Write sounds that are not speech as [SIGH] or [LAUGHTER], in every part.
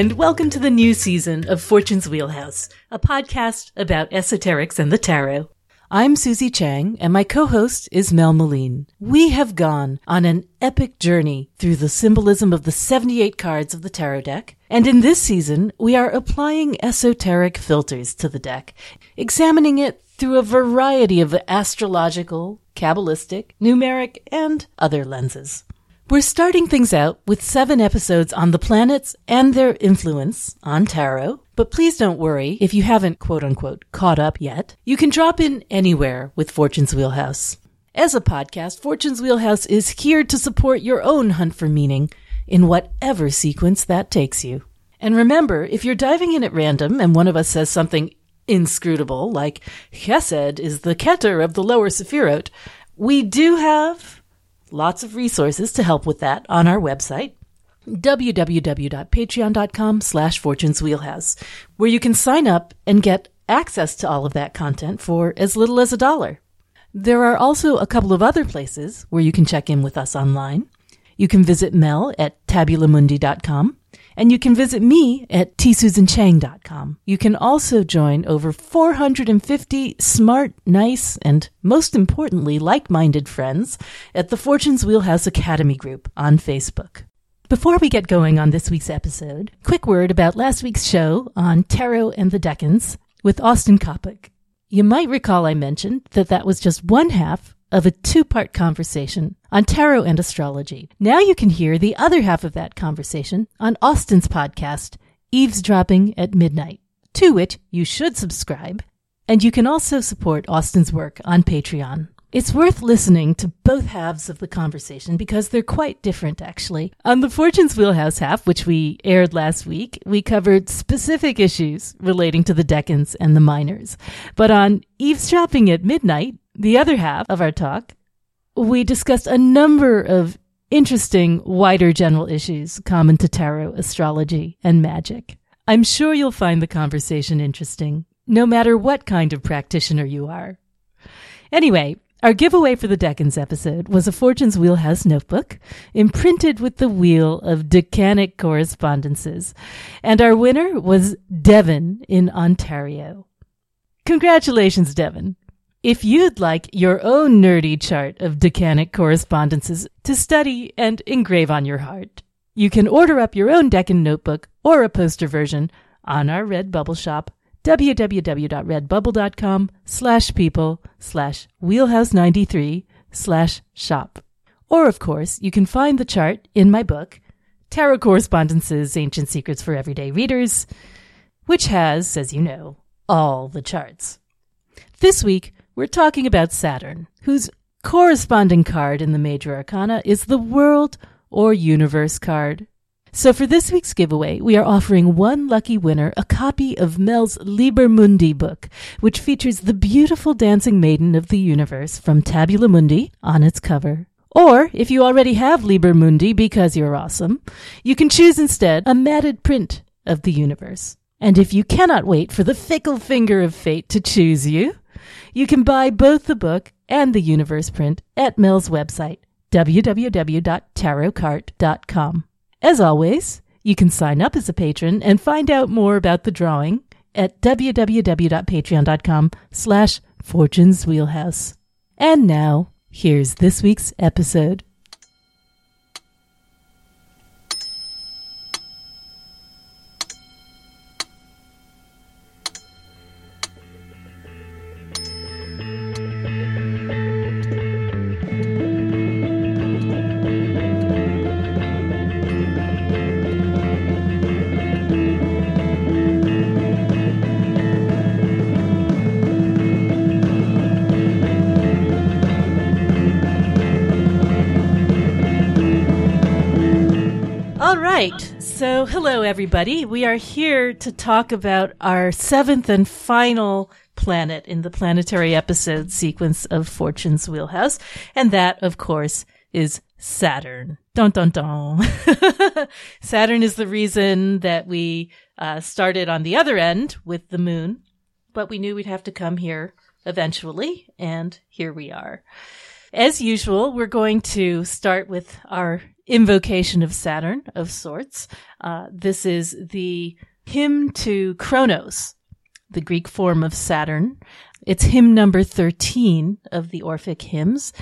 And welcome to the new season of Fortune's Wheelhouse, a podcast about esoterics and the tarot. I'm Susie Chang, and my co-host is Mel Meleen. We have gone on an epic journey through the symbolism of the 78 cards of the tarot deck, and in this season, we are applying esoteric filters to the deck, examining it through a variety of astrological, Kabbalistic, numeric, and other lenses. We're starting things out with seven episodes on the planets and their influence on tarot. But please don't worry if you haven't quote unquote caught up yet. You can drop in anywhere with Fortune's Wheelhouse. As a podcast, Fortune's Wheelhouse is here to support your own hunt for meaning in whatever sequence that takes you. And remember, if you're diving in at random and one of us says something inscrutable, like Chesed is the Keter of the lower Sephirot, we do have lots of resources to help with that on our website www.patreon.com slash fortunes wheelhouse where you can sign up and get access to all of that content for as little as a dollar. There are also a couple of other places where you can check in with us online. You can visit mel at tabulamundi.com and you can visit me at tsusanchang.com. You can also join over 450 smart, nice, and most importantly, like-minded friends at the Fortune's Wheelhouse Academy group on Facebook. Before we get going on this week's episode, quick word about last week's show on Tarot and the Decans with Austin Coppock. You might recall I mentioned that that was just one half of a two part conversation on tarot and astrology. Now you can hear the other half of that conversation on Austin's podcast, Eavesdropping at Midnight, to which you should subscribe. And you can also support Austin's work on Patreon. It's worth listening to both halves of the conversation because they're quite different, actually. On the Fortune's Wheelhouse half, which we aired last week, we covered specific issues relating to the Decans and the minors. But on Eavesdropping at Midnight, the other half of our talk, we discussed a number of interesting, wider general issues common to tarot, astrology, and magic. I'm sure you'll find the conversation interesting, no matter what kind of practitioner you are. Anyway, our giveaway for the Decans episode was a Fortune's Wheelhouse notebook imprinted with the wheel of decanic correspondences, and our winner was Devon in Ontario. Congratulations, Devon. If you'd like your own nerdy chart of decanic correspondences to study and engrave on your heart, you can order up your own Decan notebook or a poster version on our Redbubble shop, www.redbubble.com slash people slash wheelhouse93 slash shop. Or, of course, you can find the chart in my book, Tarot Correspondences, Ancient Secrets for Everyday Readers, which has, as you know, all the charts. This week, we're talking about Saturn, whose corresponding card in the major arcana is the World or Universe card. So for this week's giveaway, we are offering one lucky winner a copy of Mel's Liber Mundi book, which features the beautiful dancing maiden of the universe from Tabula Mundi on its cover. Or, if you already have Liber Mundi because you're awesome, you can choose instead a matted print of the universe. And if you cannot wait for the fickle finger of fate to choose you, you can buy both the book and the universe print at Mel's website, www.tarotcart.com. As always, you can sign up as a patron and find out more about the drawing at www.patreon.com slash fortunes wheelhouse. And now, here's this week's episode. Everybody. We are here to talk about our seventh and final planet in the planetary episode sequence of Fortune's Wheelhouse. And that, of course, is Saturn. Dun dun dun. [LAUGHS] Saturn is the reason that we uh, started on the other end with the moon, but we knew we'd have to come here eventually, and here we are. As usual, we're going to start with our invocation of Saturn of sorts. Uh, this is the hymn to Kronos, the Greek form of Saturn. It's hymn number 13 of the Orphic hymns.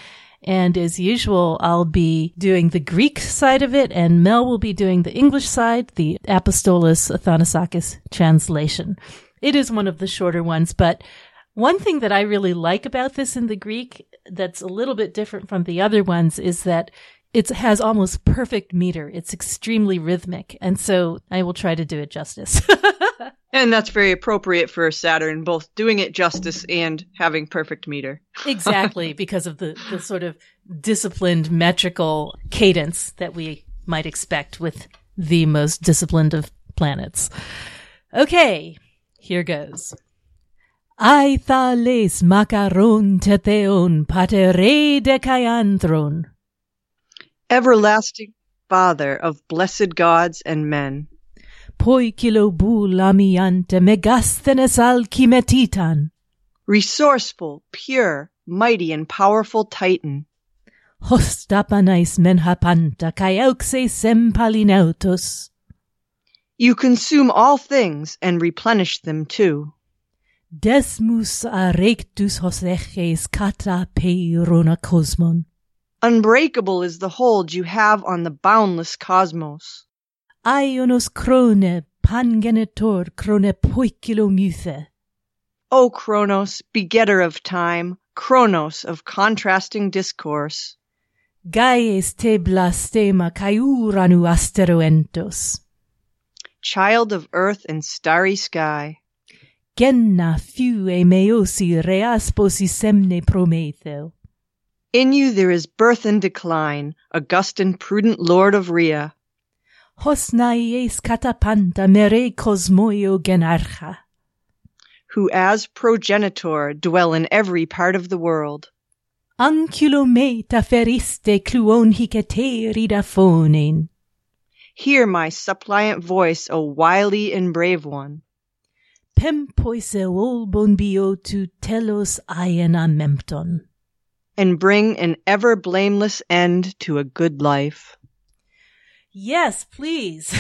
And as usual, I'll be doing the Greek side of it and Mel will be doing the English side, the Apostolos Athanassakis translation. It is one of the shorter ones, but one thing that I really like about this in the Greek that's a little bit different from the other ones is that it has almost perfect meter. It's extremely rhythmic. And so I will try to do it justice. [LAUGHS] and that's very appropriate for Saturn, both doing it justice and having perfect meter. [LAUGHS] exactly, because of the, the sort of disciplined metrical cadence that we might expect with the most disciplined of planets. Okay, here goes. Aithales macaron tetheon patere decaianthron everlasting Father of blessed gods and men. Poikilo lamiante megasthenes alchimetitan. Resourceful, pure, mighty and powerful Titan. Hostapanais menhapanta kaiauxe sempalinautos. You consume all things and replenish them too. Desmus arectus hoseches kata peirona cosmon. Unbreakable is the hold you have on the boundless cosmos. Ionos krone pangenitor krone poikilo muthe. O Kronos, begetter of time, Kronos of contrasting discourse. Gaies te blastema caiuranu asteroentos. Child of earth and starry sky. Genna fue meosi reasposi semne prometheo. In you there is birth and decline, august and prudent lord of Rhea. Hosnaies catapanta mere cosmoio genarcha. Who as progenitor dwell in every part of the world. Ancilometa feriste cluon hiceterida phonein. Hear my suppliant voice, O wily and brave one. Pempoise olbon biotu telos aena mempton and bring an ever blameless end to a good life. Yes, please. [LAUGHS]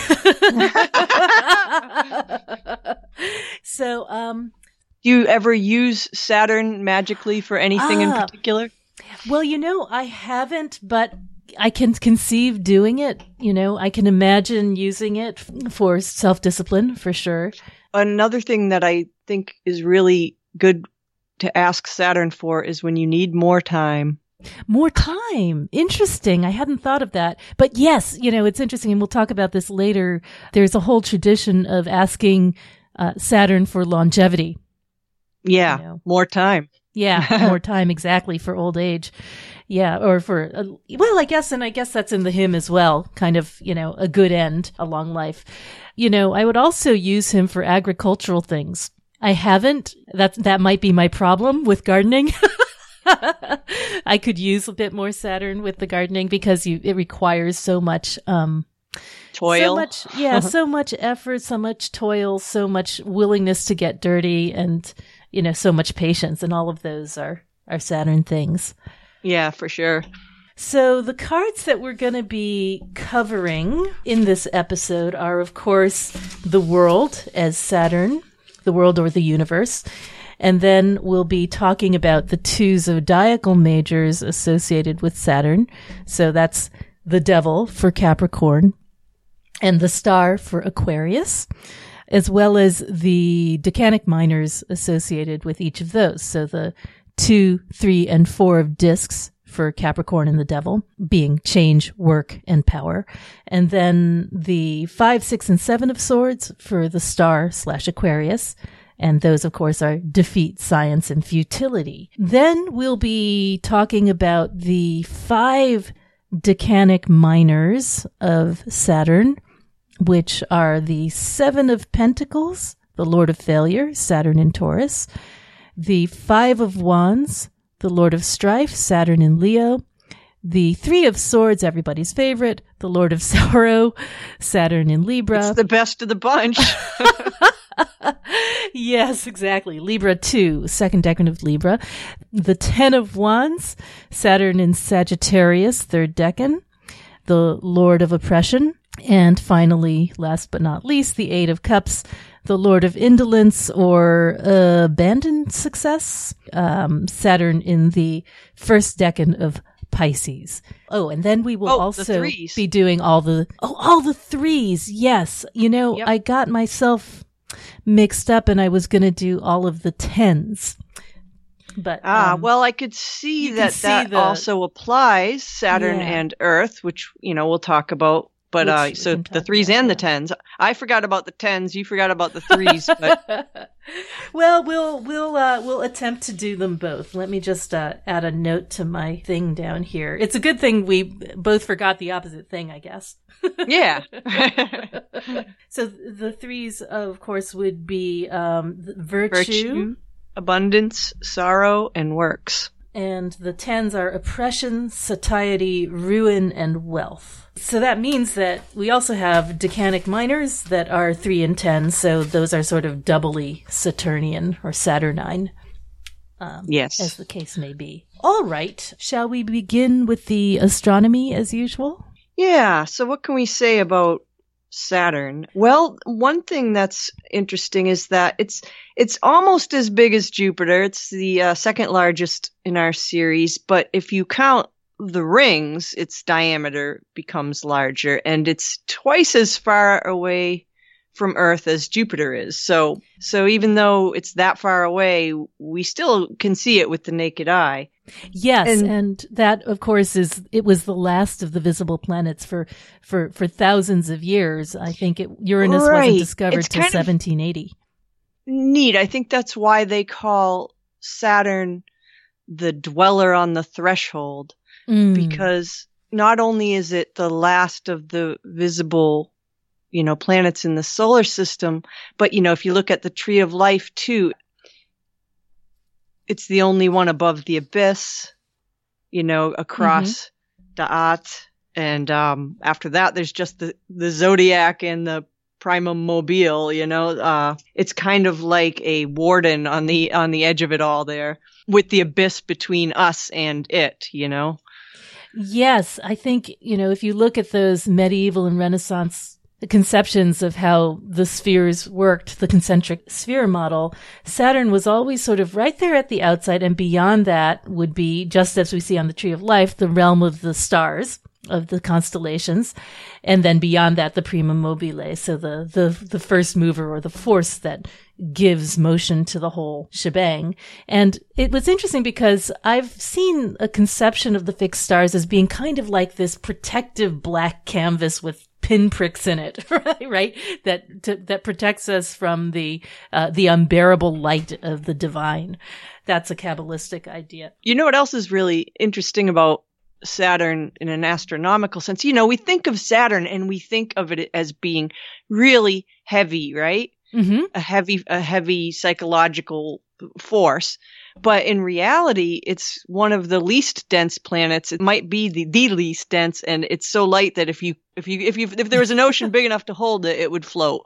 so, um, do you ever use Saturn magically for anything in ah. particular? Well, you know, I haven't, but I can conceive doing it. You know, I can imagine using it for self discipline for sure. Another thing that I think is really good to ask Saturn for is when you need more time. More time. Interesting. I hadn't thought of that. But yes, you know, it's interesting, and we'll talk about this later. There's a whole tradition of asking uh, Saturn for longevity. Yeah, you know. more time. Yeah, [LAUGHS] more time exactly for old age. Yeah, or for uh, well, I guess, and I guess that's in the hymn as well. Kind of, you know, a good end, a long life. You know, I would also use him for agricultural things. I haven't. That that might be my problem with gardening. [LAUGHS] I could use a bit more Saturn with the gardening because you it requires so much um toil. So much yeah, [LAUGHS] so much effort, so much toil, so much willingness to get dirty and you know, so much patience and all of those are are Saturn things. Yeah, for sure. So the cards that we're going to be covering in this episode are of course the world as Saturn, the world or the universe. And then we'll be talking about the two zodiacal majors associated with Saturn. So that's the devil for Capricorn and the star for Aquarius, as well as the decanic minors associated with each of those. So the two, three, and four of discs for Capricorn and the devil being change, work, and power. And then the five, six, and seven of swords for the star slash Aquarius. And those, of course, are defeat, science, and futility. Then we'll be talking about the five decanic minors of Saturn, which are the seven of pentacles, the Lord of failure, Saturn in Taurus, the five of wands, the Lord of Strife, Saturn in Leo, the Three of Swords, everybody's favorite, the Lord of [LAUGHS] Sorrow, Saturn in Libra. It's the best of the bunch. [LAUGHS] [LAUGHS] yes, exactly. Libra 2, second decan of Libra. The Ten of Wands, Saturn in Sagittarius, third decan. the Lord of Oppression. And finally, last but not least, the Eight of Cups, the Lord of Indolence or uh, abandoned success. Um, Saturn in the first decan of Pisces. Oh, and then we will Oh, also be doing all the oh all the threes. Yes, you know Yep. I got myself mixed up, and I was going to do all of the tens. But Ah, um, well, I could see that see that the- also applies Saturn Yeah. and Earth, which you know we'll talk about. But uh, so the threes and the tens. I forgot about the tens. You forgot about the threes. [LAUGHS] but well, we'll we'll uh, we'll attempt to do them both. Let me just uh, add a note to my thing down here. It's a good thing we both forgot the opposite thing, I guess. [LAUGHS] yeah, [LAUGHS] So the threes, of course, would be um, virtue, virtue, abundance, sorrow, and works. And the tens are oppression, satiety, ruin, and wealth. So that means that we also have decanic minors that are three and ten. So those are sort of doubly Saturnian or Saturnine. um, Yes. as the case may be. All right. Shall we begin with the astronomy as usual? Yeah. So what can we say about Saturn? Well, one thing that's interesting is that it's it's almost as big as Jupiter. It's the uh, second largest in our series, but if you count the rings, its diameter becomes larger, and it's twice as far away from Earth as Jupiter is. So so even though it's that far away, we still can see it with the naked eye. Yes, and, And- that, of course, is it was the last of the visible planets for for for thousands of years. I think it, Uranus Right. wasn't discovered It's till 1780. neat. I think that's why they call Saturn the dweller on the threshold Mm. because not only is it the last of the visible, you know, planets in the solar system, but you know, if you look at the tree of life too, it's the only one above the abyss, you know, across Da'at. And um, after that, there's just the, the zodiac and the primum mobile. You know, uh, it's kind of like a warden on the on the edge of it all there, with the abyss between us and it. You know, Yes, I think, you know, if you look at those medieval and Renaissance conceptions of how the spheres worked, the concentric sphere model, Saturn was always sort of right there at the outside. And beyond that would be, just as we see on the Tree of Life, the realm of the stars. Of the constellations, and then beyond that, the prima mobile, so the the the first mover or the force that gives motion to the whole shebang. And it was interesting because I've seen a conception of the fixed stars as being kind of like this protective black canvas with pinpricks in it, [LAUGHS] right? right? That, to, that protects us from the, uh, the unbearable light of the divine. That's a Kabbalistic idea. you know what else is really interesting about Saturn in an astronomical sense? You know, we think of Saturn and we think of it as being really heavy, right? Mm-hmm. a heavy a heavy psychological force but in reality it's one of the least dense planets it might be the, the least dense and it's so light that if you if you if you if there was an ocean big enough to hold it it would float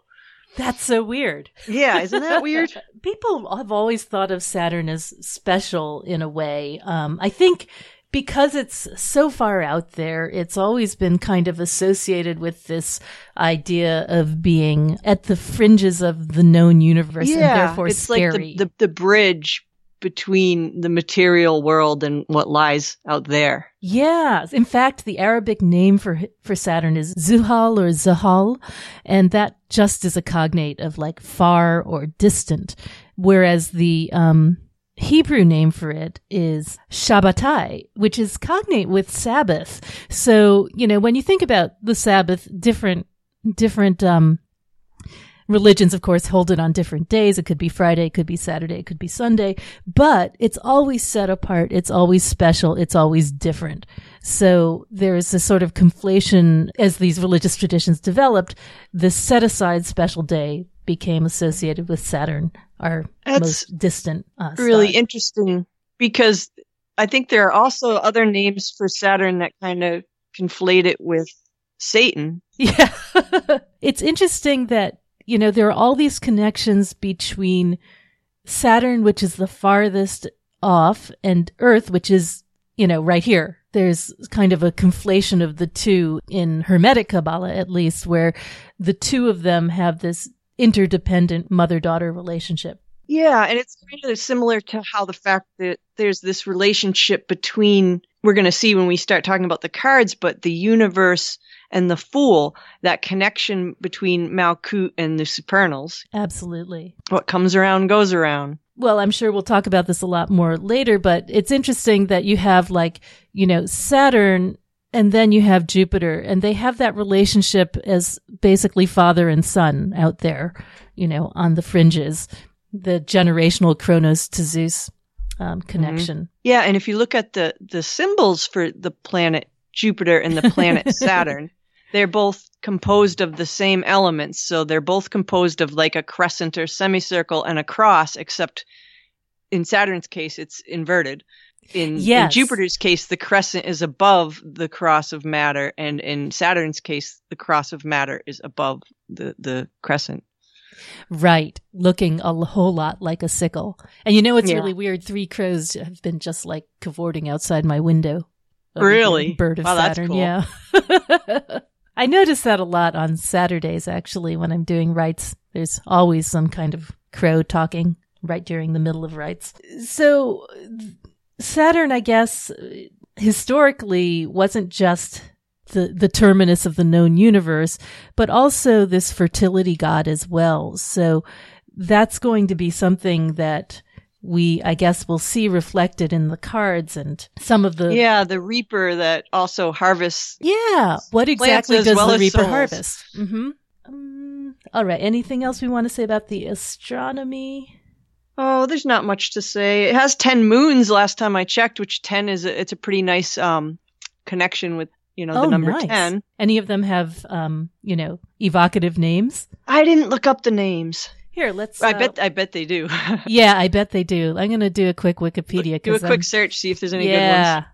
That's so weird. yeah isn't that weird [LAUGHS] People have always thought of Saturn as special in a way. Um, I think because it's so far out there, it's always been kind of associated with this idea of being at the fringes of the known universe and therefore it's scary. like the, the the bridge between the material world and what lies out there Yeah. In fact, the Arabic name for for Saturn is Zuhal or Zahal, and that just is a cognate of like far or distant, whereas the um, Hebrew name for it is Shabbatai, which is cognate with Sabbath. So you know when you think about the Sabbath, different different um, religions, of course, hold it on different days. It could be Friday, it could be Saturday, it could be Sunday, but it's always set apart. It's always special. It's always different. So there's a sort of conflation as these religious traditions developed. This set aside special day became associated with Saturn, our That's most distant uh, really star. interesting because I think there are also other names for Saturn that kind of conflate it with Satan. [LAUGHS] Yeah. it's interesting that, you know, there are all these connections between Saturn, which is the farthest off, and Earth, which is, you know, right here there's kind of a conflation of the two in Hermetic Kabbalah, at least, where the two of them have this interdependent mother daughter relationship. Yeah, and it's kind of similar to how the fact that there's this relationship between, we're going to see when we start talking about the cards, but the universe and the fool, that connection between Malkut and the supernals. Absolutely. What comes around goes around. Well, I'm sure we'll talk about this a lot more later, but it's interesting that you have like, you know, Saturn and then you have Jupiter and they have that relationship as basically father and son out there, you know, on the fringes, the generational Kronos to Zeus um, Mm-hmm. connection. Yeah, and if you look at the the symbols for the planet Jupiter and the planet [LAUGHS] Saturn, they're both composed of the same elements. So they're both composed of like a crescent or semicircle and a cross, except in Saturn's case, it's inverted. In, in Jupiter's case, the crescent is above the cross of matter, and in Saturn's case, the cross of matter is above the, the crescent. Right. Looking a whole lot like a sickle. And you know, it's Yeah. really weird. Three crows have been just like cavorting outside my window. Really? Bird of Wow, that's Saturn. cool. Yeah. [LAUGHS] I notice that a lot on Saturdays, actually, when I'm doing rites. There's always some kind of crow talking right during the middle of rites. So Saturn, I guess, historically wasn't just the, the terminus of the known universe, but also this fertility god as well. So that's going to be something that we, I guess, will see reflected in the cards and some of the. Yeah, the Reaper that also harvests. Yeah. What exactly does well the Reaper souls. harvest? Mm-hmm. Um, all right. Anything else we want to say about the astronomy? Oh, there's not much to say. It has 10 moons last time I checked, which 10 is a, it's a pretty nice um connection with, you know, the oh, number nice. 10. Any of them have, um, you know, evocative names? I didn't look up the names. Here, let's. I uh, bet I bet they do. [LAUGHS] Yeah, I bet they do. I'm going to do a quick Wikipedia. do a 'cause quick I'm- search, see if there's any yeah.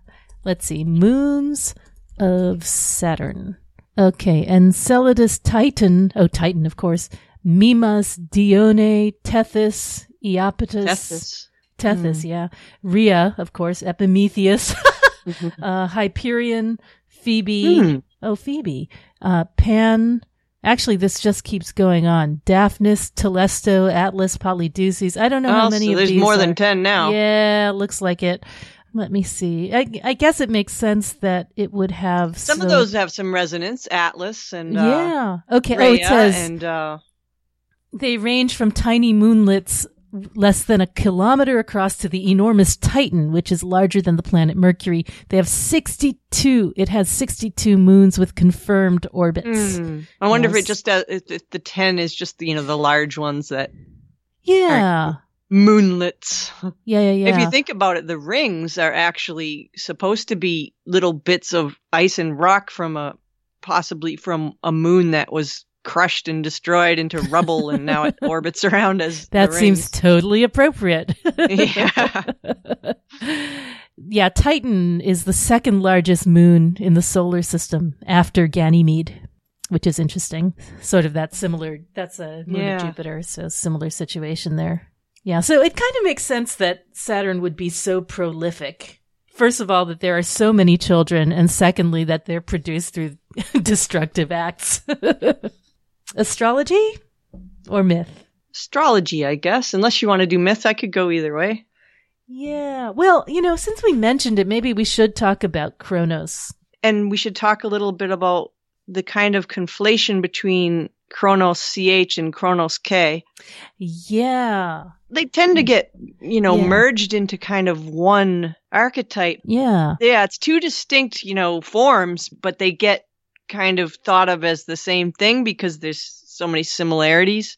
Let's see. Moons of Saturn. Okay. Enceladus Titan. Oh, Titan, of course. Mimas, Dione, Tethys, Iapetus. Tethys. Tethys, Hmm. yeah. Rhea, of course. Epimetheus. [LAUGHS] Mhm. uh, Hyperion, Phoebe. Hmm. Oh, Phoebe. Uh, Pan. Actually, this just keeps going on. Daphnis, Telesto, Atlas, Polydeuces. I don't know how Oh, many so of there's these more are. than 10 now. Yeah, looks like it. Let me see. I, I guess it makes sense that it would have Some of those have some resonance, Atlas and uh, yeah. Okay. oh, it says and uh, they range from tiny moonlets less than a kilometer across to the enormous Titan, which is larger than the planet Mercury. They have 62. It has 62 moons with confirmed orbits. hmm. I wonder if it just uh, if, if the 10 is just you know the large ones that Yeah. moonlets. Yeah. Yeah. Yeah. If you think about it, the rings are actually supposed to be little bits of ice and rock from a possibly from a moon that was crushed and destroyed into rubble, and now it [LAUGHS] orbits around as the that seems totally appropriate. Yeah. [LAUGHS] yeah, Titan is the second largest moon in the solar system after Ganymede, which is interesting. Sort of that similar, that's a moon Yeah. of Jupiter, so similar situation there. Yeah, so it kind of makes sense that Saturn would be so prolific. First of all, that there are so many children, and secondly, that they're produced through [LAUGHS] destructive acts. Astrology or myth? Astrology, I guess. Unless you want to do myth, I could go either way. Yeah. Well, you know, since we mentioned it, maybe we should talk about Kronos. And we should talk a little bit about the kind of conflation between Chronos CH and Kronos K. Yeah. They tend to get, you know, Yeah. merged into kind of one archetype. Yeah. Yeah, it's two distinct, you know, forms, but they get kind of thought of as the same thing because there's so many similarities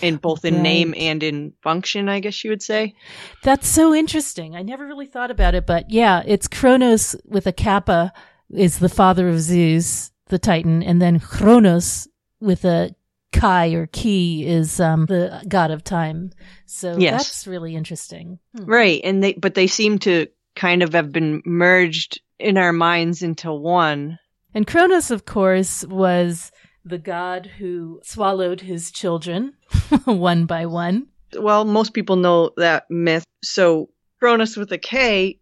in both in name and in function, I guess you would say. That's so interesting. I never really thought about it, but yeah, it's Kronos with a kappa is the father of Zeus, the Titan, and then Chronos with a Kai or Ki is um, the god of time. So Yes. that's really interesting. Hmm. Right. And they but they seem to kind of have been merged in our minds into one. And Kronos, of course, was the god who swallowed his children [LAUGHS] one by one. Well, most people know that myth. So Cronus with a K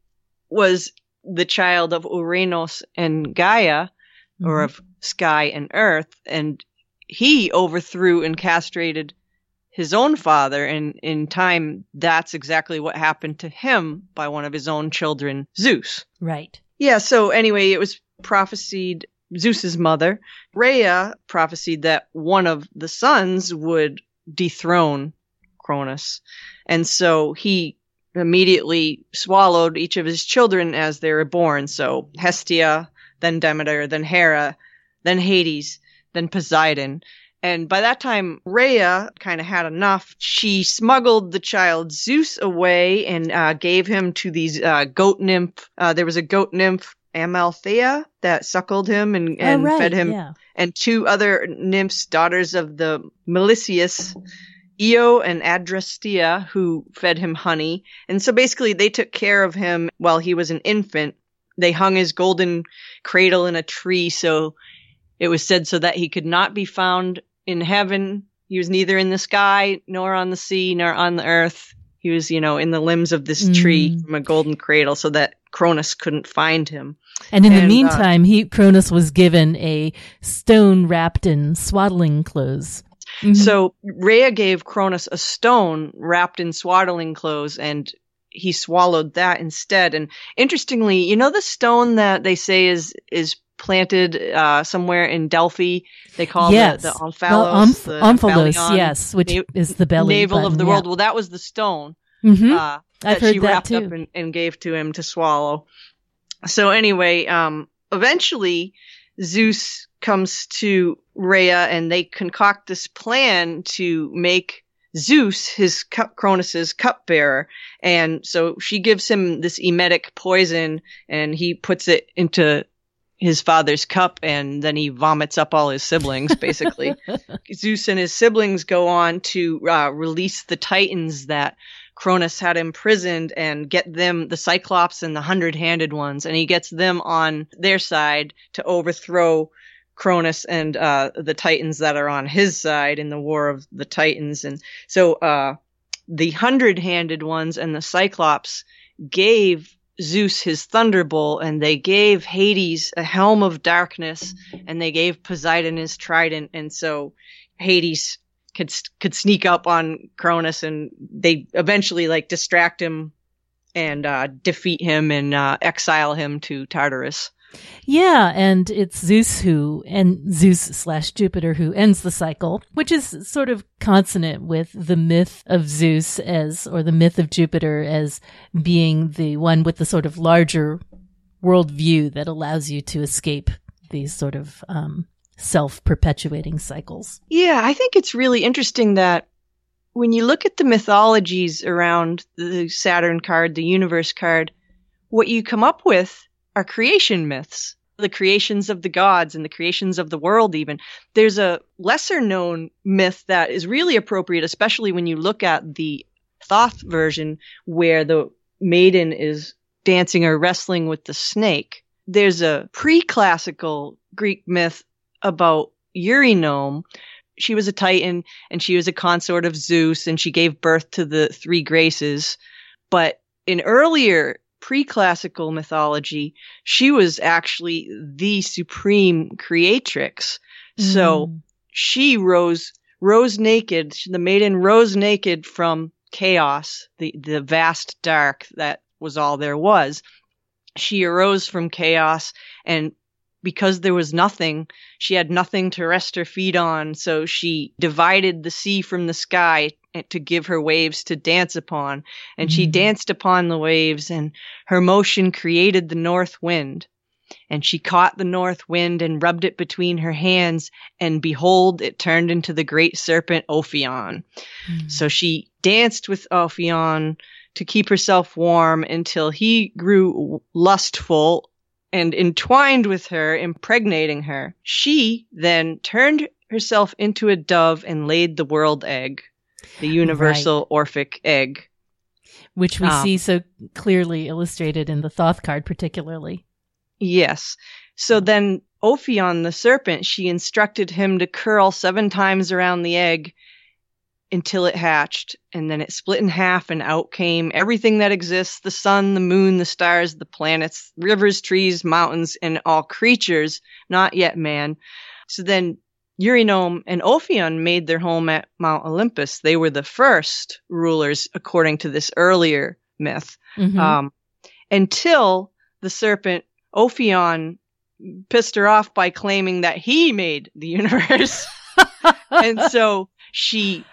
was the child of Uranos and Gaia, mm-hmm. or of sky and earth, and he overthrew and castrated his own father, and in time, that's exactly what happened to him by one of his own children, Zeus. Right. Yeah, so anyway, it was prophesied Zeus's mother, Rhea, prophesied that one of the sons would dethrone Cronus. And so he immediately swallowed each of his children as they were born. So Hestia, then Demeter, then Hera, then Hades, then Poseidon. And by that time, Rhea kind of had enough. She smuggled the child Zeus away and uh, gave him to these uh, goat nymph. Uh, there was a goat nymph, Amalthea, that suckled him and, oh, and oh, right, fed him, yeah. and two other nymphs, daughters of the Melisseus, Io and Adrastea, who fed him honey. And so basically, they took care of him while he was an infant. They hung his golden cradle in a tree so it was said so that he could not be found in heaven. He was neither in the sky, nor on the sea, nor on the earth. He was, you know, in the limbs of this mm. tree from a golden cradle so that Cronus couldn't find him. And in and, the uh, meantime, uh, he, Cronus was given a stone wrapped in swaddling clothes. Mm-hmm. So Rhea gave Cronus a stone wrapped in swaddling clothes and he swallowed that instead. And interestingly, you know the stone that they say is is planted uh, somewhere in Delphi. They call yes. the, the omphalos, the, umph- omphalos, yes, which na- is the belly navel button, of the yeah. world. Well, that was the stone mm-hmm. uh, that she that wrapped too. up and, and, gave to him to swallow. So anyway, um, eventually Zeus comes to Rhea and they concoct this plan to make Zeus his cup, Cronus's cupbearer. And so she gives him this emetic poison and he puts it into his father's cup and then he vomits up all his siblings basically. [LAUGHS] Zeus and his siblings go on to uh, release the titans that cronus had imprisoned and get them the cyclops and the hundred-handed ones and he gets them on their side to overthrow cronus and uh, the titans that are on his side in the war of the titans. And so uh, the hundred-handed ones and the cyclops gave Zeus his thunderbolt, and they gave Hades a helm of darkness, and they gave Poseidon his trident, and so Hades could could sneak up on Cronus, and they eventually like distract him and uh, defeat him and uh, exile him to Tartarus. Yeah, and it's Zeus who, and Zeus slash Jupiter who ends the cycle, which is sort of consonant with the myth of Zeus as, or the myth of Jupiter as being the one with the sort of larger worldview that allows you to escape these sort of um, self perpetuating cycles. Yeah, I think it's really interesting that when you look at the mythologies around the Saturn card, the universe card, what you come up with are creation myths, the creations of the gods and the creations of the world, even. There's a lesser known myth that is really appropriate, especially when you look at the Thoth version where the maiden is dancing or wrestling with the snake. There's a pre classical Greek myth about Eurynome. She was a Titan and she was a consort of Zeus and she gave birth to the three graces. But in earlier pre-classical mythology, she was actually the supreme creatrix. Mm. So she rose rose naked. The maiden rose naked from chaos, the the vast dark that was all there was. She arose from chaos and because there was nothing, she had nothing to rest her feet on, so she divided the sea from the sky to give her waves to dance upon. And mm-hmm. she danced upon the waves, and her motion created the north wind. And she caught the north wind and rubbed it between her hands, and behold, it turned into the great serpent Ophion. Mm-hmm. So she danced with Ophion to keep herself warm until he grew lustful and entwined with her, impregnating her. She then turned herself into a dove and laid the world egg the universal right. Orphic egg. Which we um, see so clearly illustrated in the Thoth card, particularly. Yes. So then Ophion, the serpent, she instructed him to curl seven times around the egg until it hatched and then it split in half and out came everything that exists the sun the moon the stars the planets rivers trees mountains and all creatures not yet man so then Eurynome and Ophion made their home at Mount Olympus. They were the first rulers, according to this earlier myth, mm-hmm. um, until the serpent Ophion pissed her off by claiming that he made the universe. [LAUGHS] and so she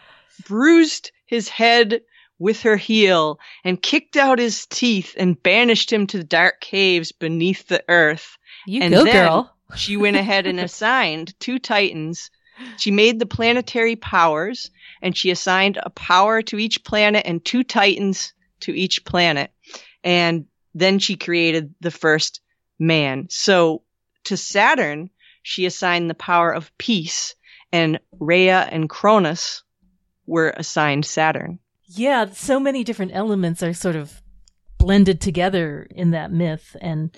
bruised his head with her heel and kicked out his teeth and banished him to the dark caves beneath the earth. You and go, girl she went ahead and assigned two titans. She made the planetary powers and she assigned a power to each planet and two titans to each planet. And then she created the first man. So to Saturn, she assigned the power of peace and Rhea and Cronus were assigned Saturn. Yeah, so many different elements are sort of blended together in that myth and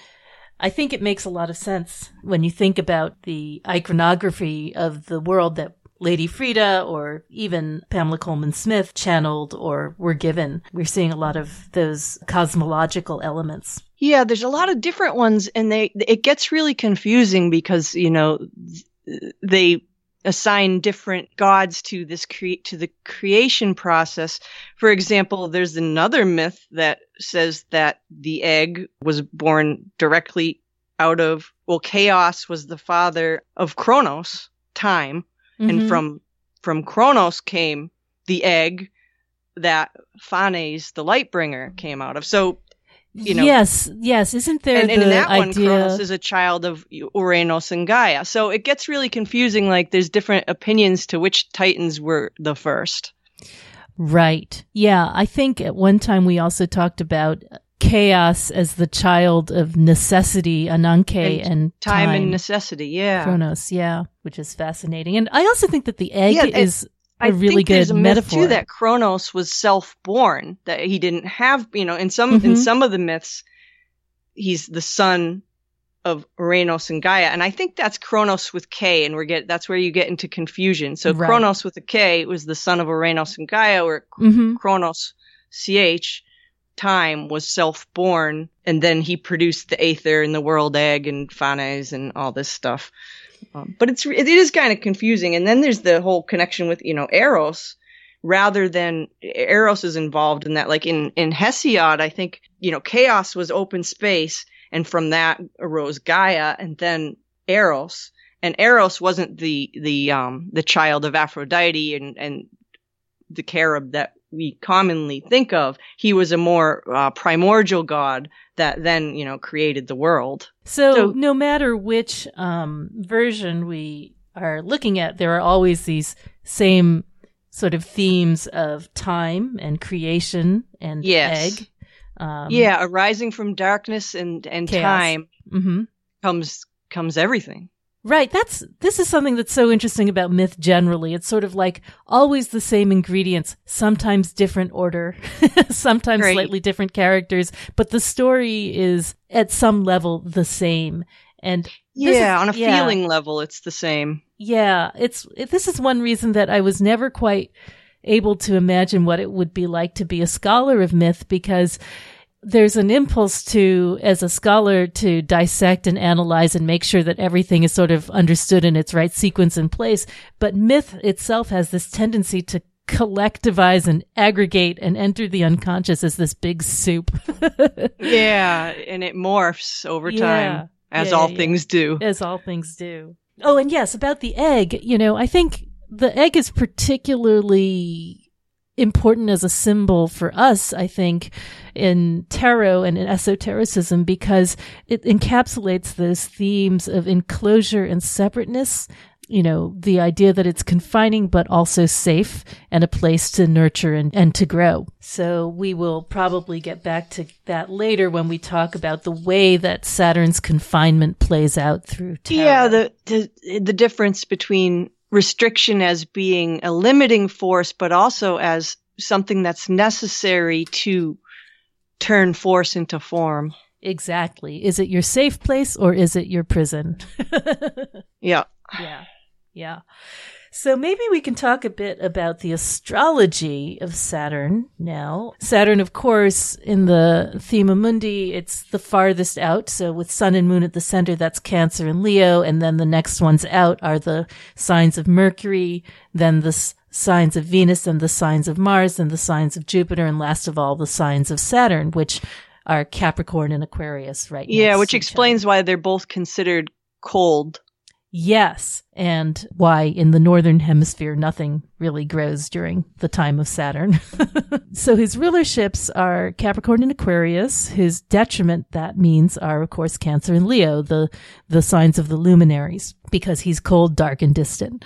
I think it makes a lot of sense when you think about the iconography of the world that Lady Frieda or even Pamela Colman Smith channeled or were given. We're seeing a lot of those cosmological elements. Yeah, there's a lot of different ones and they it gets really confusing because, you know, they assign different gods to this create to the creation process. For example, there's another myth that says that the egg was born directly out of well, chaos was the father of Kronos, time, mm-hmm. and from from Kronos came the egg that Phanes, the light bringer, came out of. So you know, yes, yes. Isn't there and, and in that idea... one, Kronos is a child of Uranus and Gaia. So it gets really confusing. Like there's different opinions to which Titans were the first. Right. Yeah. I think at one time we also talked about chaos as the child of necessity, Ananke, and, and time, time, and necessity. Yeah. Kronos. Yeah. Which is fascinating. And I also think that the egg yeah, is a I really good a metaphor. too that Kronos was self-born, that he didn't have, you know, in some mm-hmm. in some of the myths, he's the son of Uranus and Gaia, and I think that's Kronos with K, and we're get that's where you get into confusion. So right. Chronos with a K was the son of Uranus and Gaia, or mm-hmm. Kronos CH time was self-born, and then he produced the Aether and the World Egg and Phanes and all this stuff. Um, but it's it is kind of confusing. And then there's the whole connection with you know Eros, rather than Eros is involved in that. Like in in Hesiod, I think you know chaos was open space, and from that arose Gaia, and then Eros. And Eros wasn't the the um the child of Aphrodite and and the cherub that we commonly think of. He was a more uh, primordial god that then, you know, created the world. So, so no matter which um, version we are looking at, there are always these same sort of themes of time and creation and yes. egg. Um, yeah, arising from darkness and and chaos. time mm-hmm. comes comes everything. Right. That's, this is something that's so interesting about myth generally. It's sort of like always the same ingredients, sometimes different order, [LAUGHS] sometimes right. slightly different characters, but the story is at some level the same. And yeah, is, on a yeah, feeling level, it's the same. Yeah. It's, it, this is one reason that I was never quite able to imagine what it would be like to be a scholar of myth because there's an impulse to, as a scholar, to dissect and analyze and make sure that everything is sort of understood in its right sequence and place. But myth itself has this tendency to collectivize and aggregate and enter the unconscious as this big soup. [LAUGHS] yeah, and it morphs over time, yeah. as yeah, all yeah, things do. As all things do. Oh, and yes, about the egg, you know, I think the egg is particularly important as a symbol for us, I think, in tarot and in esotericism because it encapsulates those themes of enclosure and separateness. You know, the idea that it's confining, but also safe and a place to nurture and, and to grow. So we will probably get back to that later when we talk about the way that Saturn's confinement plays out through tarot. Yeah, the, the, the difference between restriction as being a limiting force, but also as something that's necessary to turn force into form. Exactly. Is it your safe place or is it your prison? [LAUGHS] yeah. Yeah. Yeah. So maybe we can talk a bit about the astrology of Saturn now. Saturn, of course, in the Thema Mundi, it's the farthest out. So with Sun and Moon at the center, that's Cancer and Leo. And then the next ones out are the signs of Mercury, then the signs of Venus and the signs of Mars and the signs of Jupiter. And last of all, the signs of Saturn, which are Capricorn and Aquarius, right? Yeah, which to each other. explains why they're both considered cold. Yes, and why in the northern hemisphere nothing really grows during the time of Saturn. [LAUGHS] so his rulerships are Capricorn and Aquarius. His detriment that means are of course Cancer and Leo, the the signs of the luminaries, because he's cold, dark, and distant.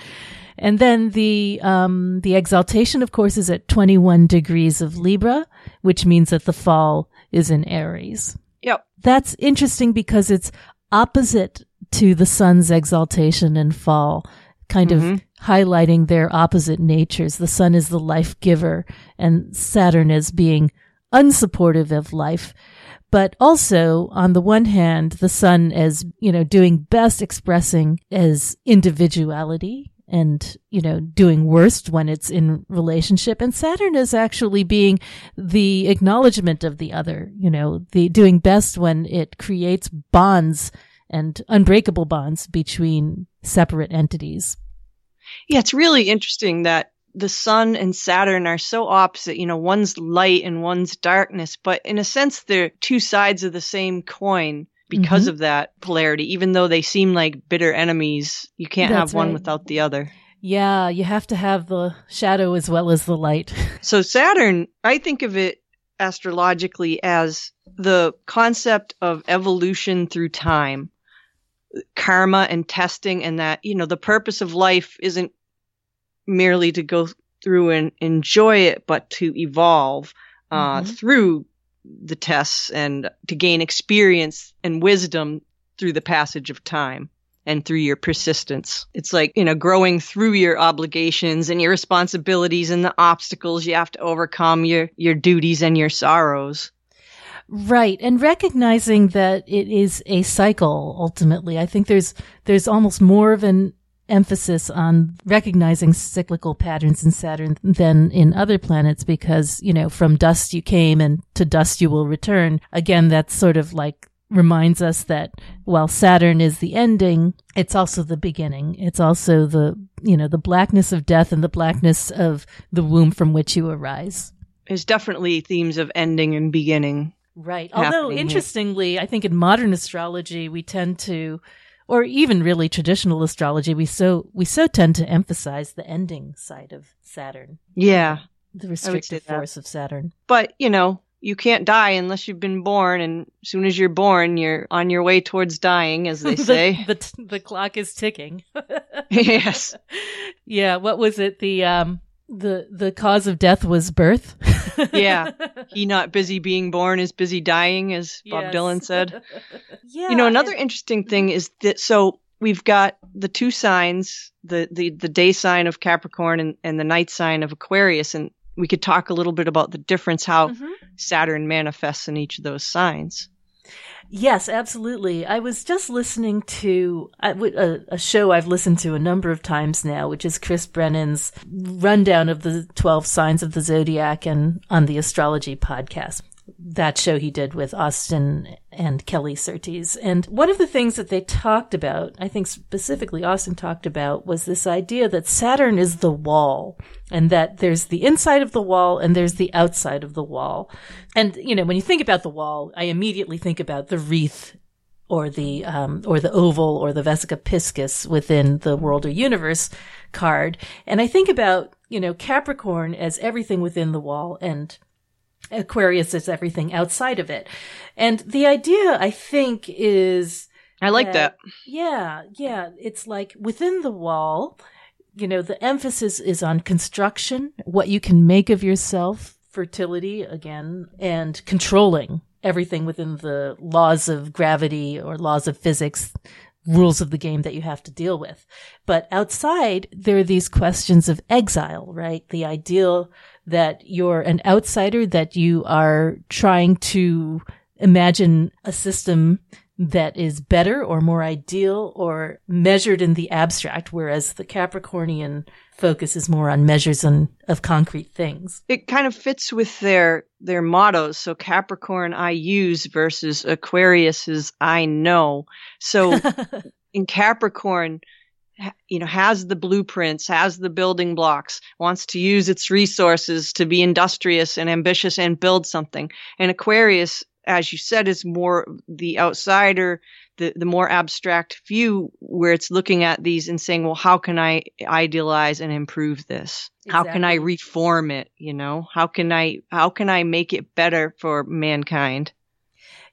And then the um, the exaltation, of course, is at 21 degrees of Libra, which means that the fall is in Aries Yep. that's interesting because it's opposite to the sun's exaltation and fall, kind Mhm. of highlighting their opposite natures. The sun is the life giver and Saturn as being unsupportive of life. But also, on the one hand, the sun as, you know, doing best expressing as individuality and, you know, doing worst when it's in relationship. And Saturn is actually being the acknowledgement of the other, you know, the doing best when it creates bonds and unbreakable bonds between separate entities. Yeah, it's really interesting that the sun and Saturn are so opposite. You know, one's light and one's darkness, but in a sense, they're two sides of the same coin because Mhm. of that polarity. Even though they seem like bitter enemies, you can't That's have one right. without the other. Yeah, you have to have the shadow as well as the light. [LAUGHS] So Saturn, I think of it astrologically as the concept of evolution through time, karma and testing, and that, you know, the purpose of life isn't merely to go through and enjoy it, but to evolve uh, Mhm. through the tests and to gain experience and wisdom through the passage of time and through your persistence. It's like, you know, growing through your obligations and your responsibilities and the obstacles you have to overcome, your, your duties and your sorrows. Right. And recognizing that it is a cycle ultimately. I think there's there's almost more of an emphasis on recognizing cyclical patterns in Saturn than in other planets because, you know, from dust you came and to dust you will return. Again, that's sort of like reminds us that while Saturn is the ending, it's also the beginning. It's also the, you know, the blackness of death and the blackness of the womb from which you arise. There's definitely themes of ending and beginning. Right. Although here. interestingly, I think in modern astrology we tend to or even really traditional astrology, we so we so tend to emphasize the ending side of Saturn, Yeah. the restrictive force of Saturn. But, you know, you can't die unless you've been born. And as soon as you're born, you're on your way towards dying, as they [LAUGHS] say. [LAUGHS] the t- the clock is ticking. [LAUGHS] yes. yeah. What was it? The um the the cause of death was birth. [LAUGHS] Yeah. He not busy being born is busy dying, as Bob Yes. Dylan said. [LAUGHS] yeah. you know, another and- interesting thing is that so we've got the two signs, the, the, the day sign of Capricorn and, and the night sign of Aquarius. And we could talk a little bit about the difference, how Mhm. Saturn manifests in each of those signs. Yes, absolutely. I was just listening to a show I've listened to a number of times now, which is Chris Brennan's rundown of the 12 signs of the zodiac and on the astrology podcast. That show he did with Austin and Kelly Surtees. And one of the things that they talked about, I think specifically Austin talked about, was this idea that Saturn is the wall and that there's the inside of the wall and there's the outside of the wall. And, you know, when you think about the wall, I immediately think about the wreath or the, um, or the oval or the vesica piscis within the world or universe card. And I think about, you know, Capricorn as everything within the wall and Aquarius is everything outside of it. And the idea, I think, is I like Yeah. that. yeah, yeah. It's like within the wall, you know, the emphasis is on construction, what you can make of yourself, fertility again, and controlling everything within the laws of gravity or laws of physics, rules of the game that you have to deal with. But outside, there are these questions of exile, right? The ideal that you're an outsider, that you are trying to imagine a system that is better or more ideal or measured in the abstract, whereas the Capricornian focus is more on measures on, of concrete things. It kind of fits with their their mottos. So Capricorn I use versus Aquarius is I know. So [LAUGHS] in Capricorn, you know, has the blueprints, has the building blocks, wants to use its resources to be industrious and ambitious and build something. And Aquarius as you said, is more the outsider, the, the more abstract view where it's looking at these and saying, well, how can I idealize and improve this? Exactly. How can I reform it? You know, how can I, how can I make it better for mankind?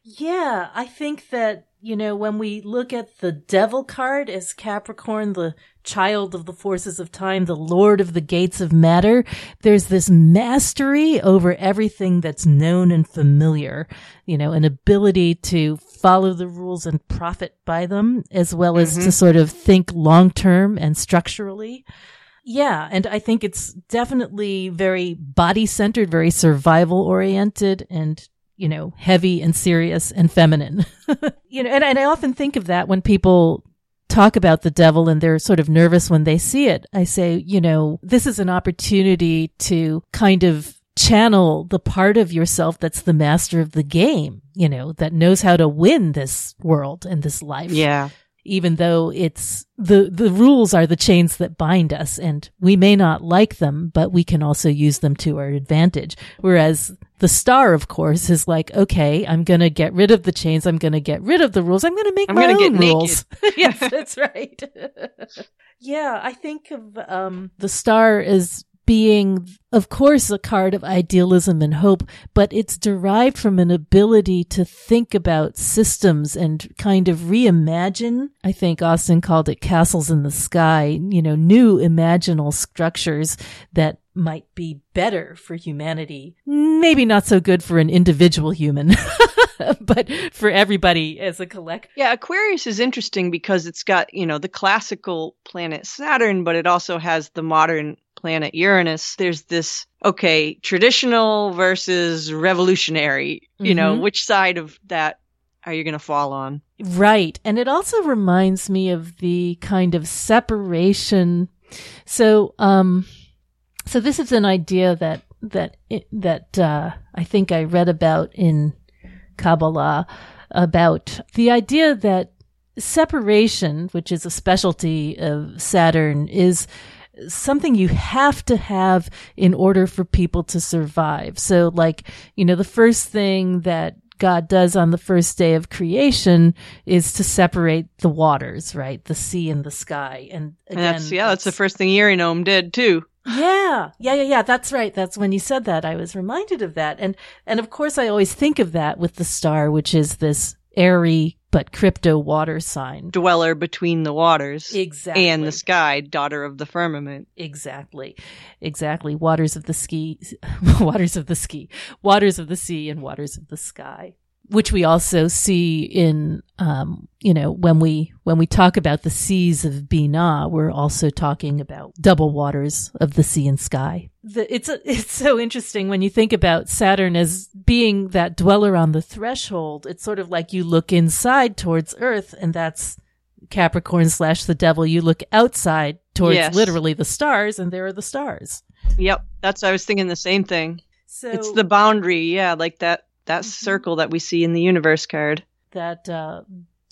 Yeah, I think that you know, when we look at the devil card as Capricorn, the child of the forces of time, the lord of the gates of matter, there's this mastery over everything that's known and familiar, you know, an ability to follow the rules and profit by them, as well as mm-hmm. to sort of think long term and structurally. Yeah, and I think it's definitely very body centered, very survival oriented, and you know, heavy and serious and feminine. [LAUGHS] you know, and, and I often think of that when people talk about the devil and they're sort of nervous when they see it. I say, you know, this is an opportunity to kind of channel the part of yourself that's the master of the game, you know, that knows how to win this world and this life. Yeah even though it's the the rules are the chains that bind us and we may not like them but we can also use them to our advantage whereas the star of course is like okay i'm going to get rid of the chains. I'm going to get rid of the rules. I'm going to make I'm my own rules. [LAUGHS] Yes that's right. [LAUGHS] Yeah i think of um the star as being, of course, a card of idealism and hope, but it's derived from an ability to think about systems and kind of reimagine. I think Austin called it castles in the sky, you know, new imaginal structures that might be better for humanity. Maybe not so good for an individual human. [LAUGHS] but for everybody as a collective. Yeah, Aquarius is interesting because it's got, you know, the classical planet Saturn, but it also has the modern planet Uranus, there's this, okay, traditional versus revolutionary, you mm-hmm. know, which side of that are you going to fall on? Right. And it also reminds me of the kind of separation. So, um, so this is an idea that, that, that, uh, I think I read about in Kabbalah about the idea that separation, which is a specialty of Saturn, is something you have to have in order for people to survive. So like, you know, the first thing that God does on the first day of creation is to separate the waters, right? The sea and the sky. And again, and that's, yeah, that's the first thing Yerrinom did too. Yeah. Yeah, yeah, yeah. That's right. That's when you said that. I was reminded of that. And, and of course I always think of that with the star, which is this airy but crypto water sign. Dweller between the waters. Exactly. And the sky, daughter of the firmament. Exactly. Exactly. Waters of the ski, [LAUGHS] waters of the ski, waters of the sea and waters of the sky which we also see in, um, you know, when we when we talk about the seas of Binah, we're also talking about double waters of the sea and sky. The, it's a, [LAUGHS] it's so interesting when you think about Saturn as being that dweller on the threshold. It's sort of like you look inside towards Earth, and that's Capricorn slash the devil. You look outside towards yes. literally the stars, and there are the stars. Yep, that's I was thinking the same thing. So it's the boundary, yeah, like that that mm-hmm. circle that we see in the universe card. That uh,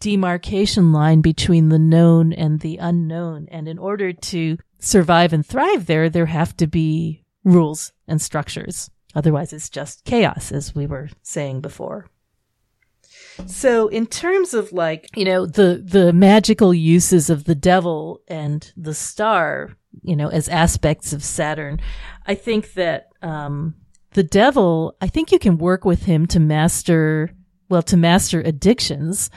demarcation line between the known and the unknown. And in order to survive and thrive there, there have to be rules and structures. Otherwise, it's just chaos, as we were saying before. So in terms of like, you know, the, the magical uses of the devil and the star, you know, as aspects of Saturn, I think that, um, the devil, I think you can work with him to master, well, to master addictions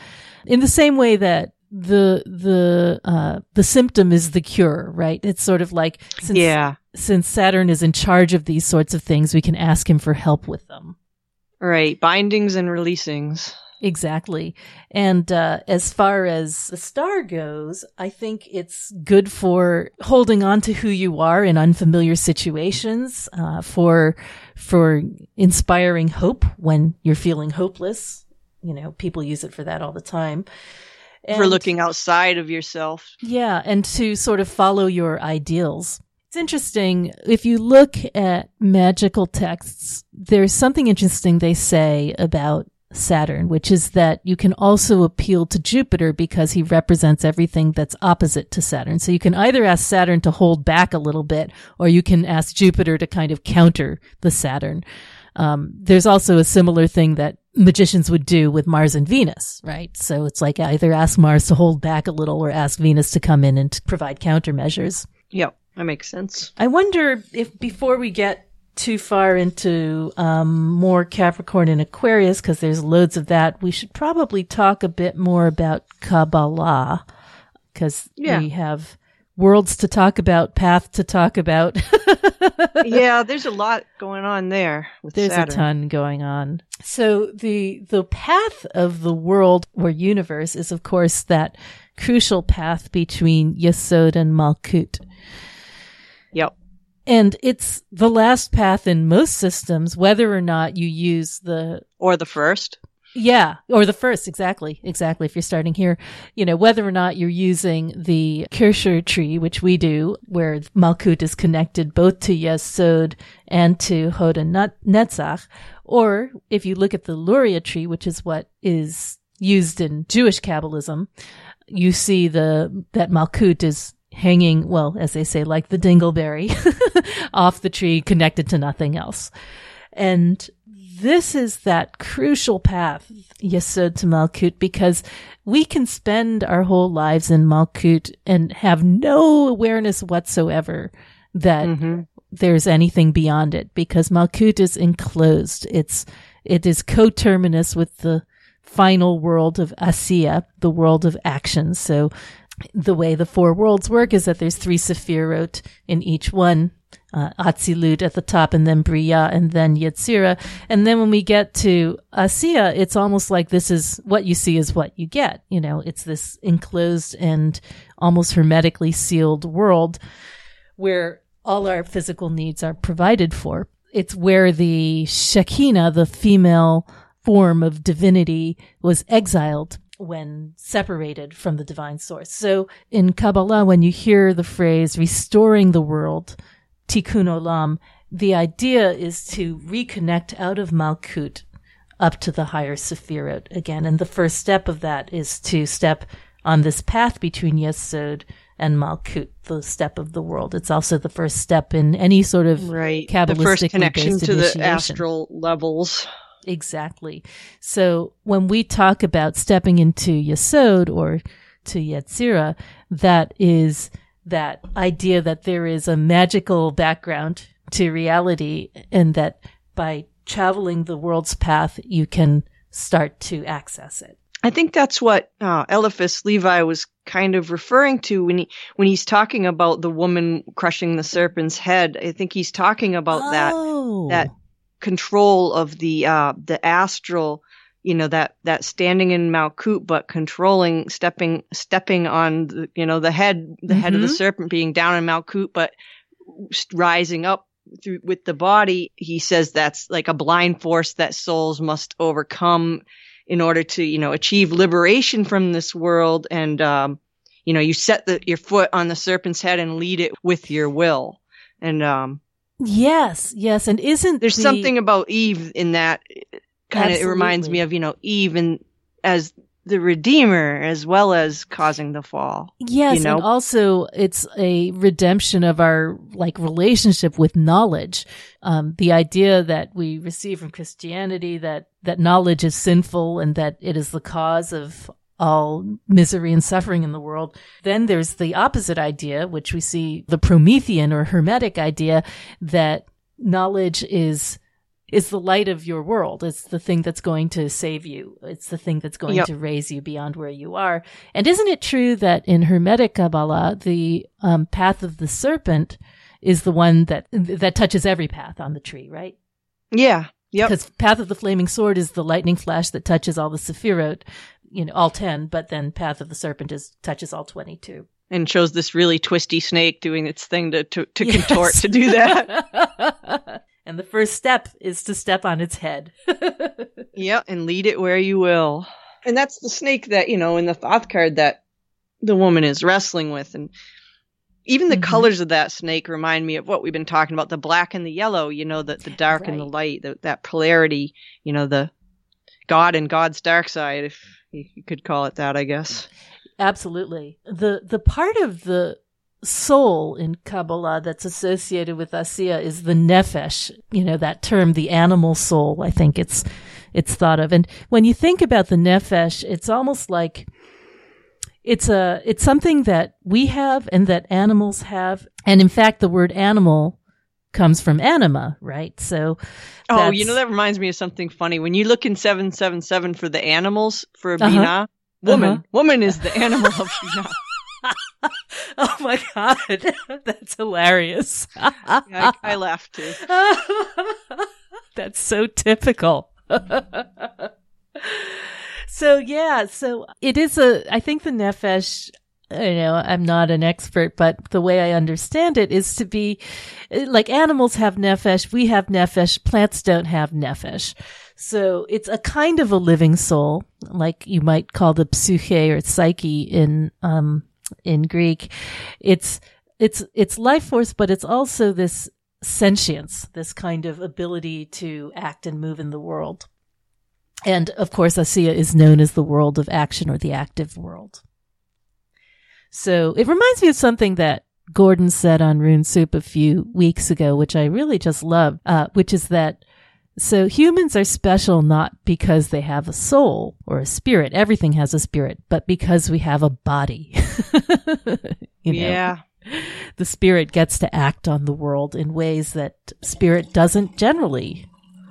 in the same way that the, the, uh, the symptom is the cure, right? It's sort of like, since, yeah. since Saturn is in charge of these sorts of things, we can ask him for help with them. Right. Bindings and releasings. Exactly. And uh, as far as the star goes, I think it's good for holding on to who you are in unfamiliar situations, uh, for for inspiring hope when you're feeling hopeless, you know, people use it for that all the time. for looking outside of yourself. Yeah, and to sort of follow your ideals. It's interesting. If you look at magical texts, there's something interesting they say about Saturn, which is that you can also appeal to Jupiter because he represents everything that's opposite to Saturn. So you can either ask Saturn to hold back a little bit, or you can ask Jupiter to kind of counter the Saturn. Um, there's also a similar thing that magicians would do with Mars and Venus, right? So it's like either ask Mars to hold back a little or ask Venus to come in and to provide countermeasures. Yep, that makes sense. I wonder if before we get too far into um, more Capricorn and Aquarius, because there's loads of that, we should probably talk a bit more about Kabbalah, because Yeah. we have worlds to talk about, path to talk about. [LAUGHS] yeah, there's a lot going on there with There's Saturn. a ton going on. So the the path of the world or universe is of course that crucial path between Yesod and Malkut. And it's the last path in most systems, whether or not you use the Or the first. yeah, or the first, exactly, exactly. If you're starting here, you know, whether or not you're using the Kircher tree, which we do, where Malkut is connected both to Yesod and to Hoda Netzach, or if you look at the Luria tree, which is what is used in Jewish Kabbalism, you see the, that Malkut is hanging, well, as they say, like the dingleberry [LAUGHS] off the tree, connected to nothing else. And this is that crucial path, Yesod to Malkut, because we can spend our whole lives in Malkut and have no awareness whatsoever that Mhm. there's anything beyond it because Malkut is enclosed. It's, it is coterminous with the final world of Asiya, the world of action. So the way the four worlds work is that there's three Sephirot in each one. Uh, Atzilut at the top and then Bria and then Yetzira. And then when we get to Asiya, it's almost like this is what you see is what you get. You know, it's this enclosed and almost hermetically sealed world where all our physical needs are provided for. It's where the Shekinah, the female form of divinity, was exiled when separated from the divine source. So in Kabbalah, when you hear the phrase restoring the world, tikkun olam, the idea is to reconnect out of Malkut up to the higher Sephirot again. And the first step of that is to step on this path between Yesod and Malkut, the step of the world. It's also the first step in any sort of Right. The first connection to the astral levels. Exactly. So when we talk about stepping into Yesod or to Yetzira, that is that idea that there is a magical background to reality and that by traveling the world's path, you can start to access it. I think that's what uh, Eliphas Levi was kind of referring to when he when he's talking about the woman crushing the serpent's head. I think he's talking about that Oh. that control of the uh, the astral, you know that that standing in Malkut, but controlling, stepping stepping on the, you know the head the head of the Mhm. serpent being down in Malkut, but rising up through with the body. He says that's like a blind force that souls must overcome in order to you know achieve liberation from this world and um you know you set the your foot on the serpent's head and lead it with your will and um yes, yes. And isn't there's the- something about eve in that kind of it reminds me of you know eve and as the redeemer as well as causing the fall Yes, you know? and also it's a redemption of our like relationship with knowledge. Um, the idea that we receive from Christianity that that knowledge is sinful and that it is the cause of all misery and suffering in the world. Then there's the opposite idea, which we see the Promethean or Hermetic idea that knowledge is is the light of your world. It's the thing that's going to save you. It's the thing that's going Yep. to raise you beyond where you are. And isn't it true that in Hermetic Kabbalah, the um, path of the serpent is the one that that touches every path on the tree, right? yeah yep Because path of the flaming sword is the lightning flash that touches all the Sephirot, you know, all ten. But then path of the serpent is touches all twenty-two. and shows this really twisty snake doing its thing to to, to contort to do that [LAUGHS] and the first step is to step on its head. [LAUGHS] yeah, and lead it where you will. And that's the snake that, you know, in the Thoth card that the woman is wrestling with. And even the Mhm. colors of that snake remind me of what we've been talking about the black and the yellow, you know, the, the dark and the light, the, that polarity, you know, the God and God's dark side, if you could call it that, I guess. Absolutely. The the part of the soul in Kabbalah that's associated with Asiya is the nefesh, you know, that term, the animal soul, I think it's it's thought of. And when you think about the nefesh, it's almost like it's a it's something that we have and that animals have. And in fact, the word animal comes from anima, right? So Oh, you know, that reminds me of something funny. When you look in 777 for the animals for Uh-huh. Bina, woman, Uh-huh. woman is the animal of Bina. [LAUGHS] Oh my god, [LAUGHS] that's hilarious. I, I laughed too. [LAUGHS] That's so typical. so yeah, so it is a, I think the nefesh, you know, I'm not an expert, but the way I understand it is to be like animals have nefesh, we have nefesh, plants don't have nefesh. So it's a kind of a living soul, like you might call the psyche or psyche in, um, in Greek. It's, it's, it's life force, but it's also this sentience, this kind of ability to act and move in the world. And of course, Asiya is known as the world of action or the active world. So it reminds me of something that Gordon said on Rune Soup a few weeks ago, which I really just love, uh, which is that so humans are special not because they have a soul or a spirit. Everything has a spirit, but because we have a body. [LAUGHS] You know? Yeah. the spirit gets to act on the world in ways that spirit doesn't generally.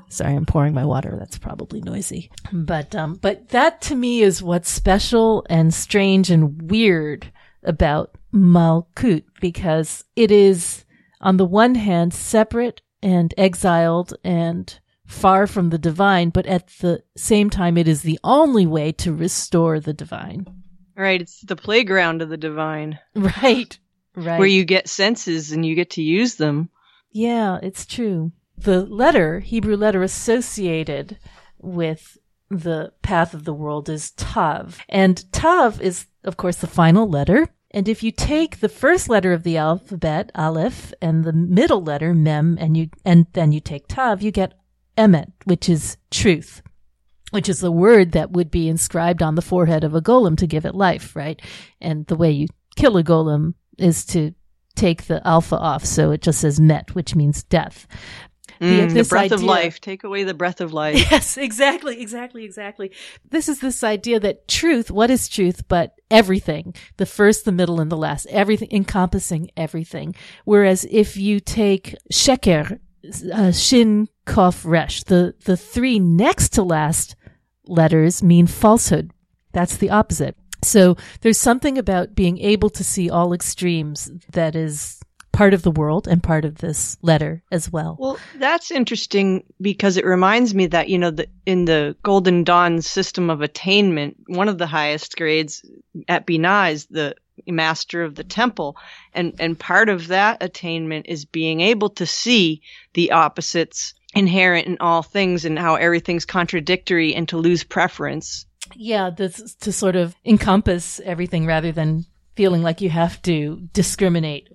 Sorry, I'm pouring my water. That's probably noisy. But um but that to me is what's special and strange and weird about Malkut because it is on the one hand separate and exiled and far from the divine, but at the same time it is the only way to restore the divine. Right. It's the playground of the divine [LAUGHS] Right. Right. where you get senses and you get to use them. Yeah, it's true. The letter, Hebrew letter associated with the path of the world is Tav. And Tav is, of course, the final letter. And if you take the first letter of the alphabet, Aleph, and the middle letter, Mem, and you, and then you take Tav, you get Emet, which is truth, which is the word that would be inscribed on the forehead of a golem to give it life, right? And the way you kill a golem is to take the alpha off. So it just says met, which means death. Mm, the breath of life. Take away the breath of [LAUGHS] life. Yes, exactly, exactly, exactly. This is this idea that truth, what is truth but everything? The first, the middle, and the last, everything encompassing everything. Whereas if you take sheker, uh, shin, kof, resh, the, the three next to last letters mean falsehood. That's the opposite. So there's something about being able to see all extremes that is part of the world and part of this letter as well. Well, that's interesting because it reminds me that, you know, the, in the Golden Dawn system of attainment, one of the highest grades at Binah is the master of the temple. And, and part of that attainment is being able to see the opposites inherent in all things and how everything's contradictory and to lose preference. Yeah, this to sort of encompass everything rather than feeling like you have to discriminate.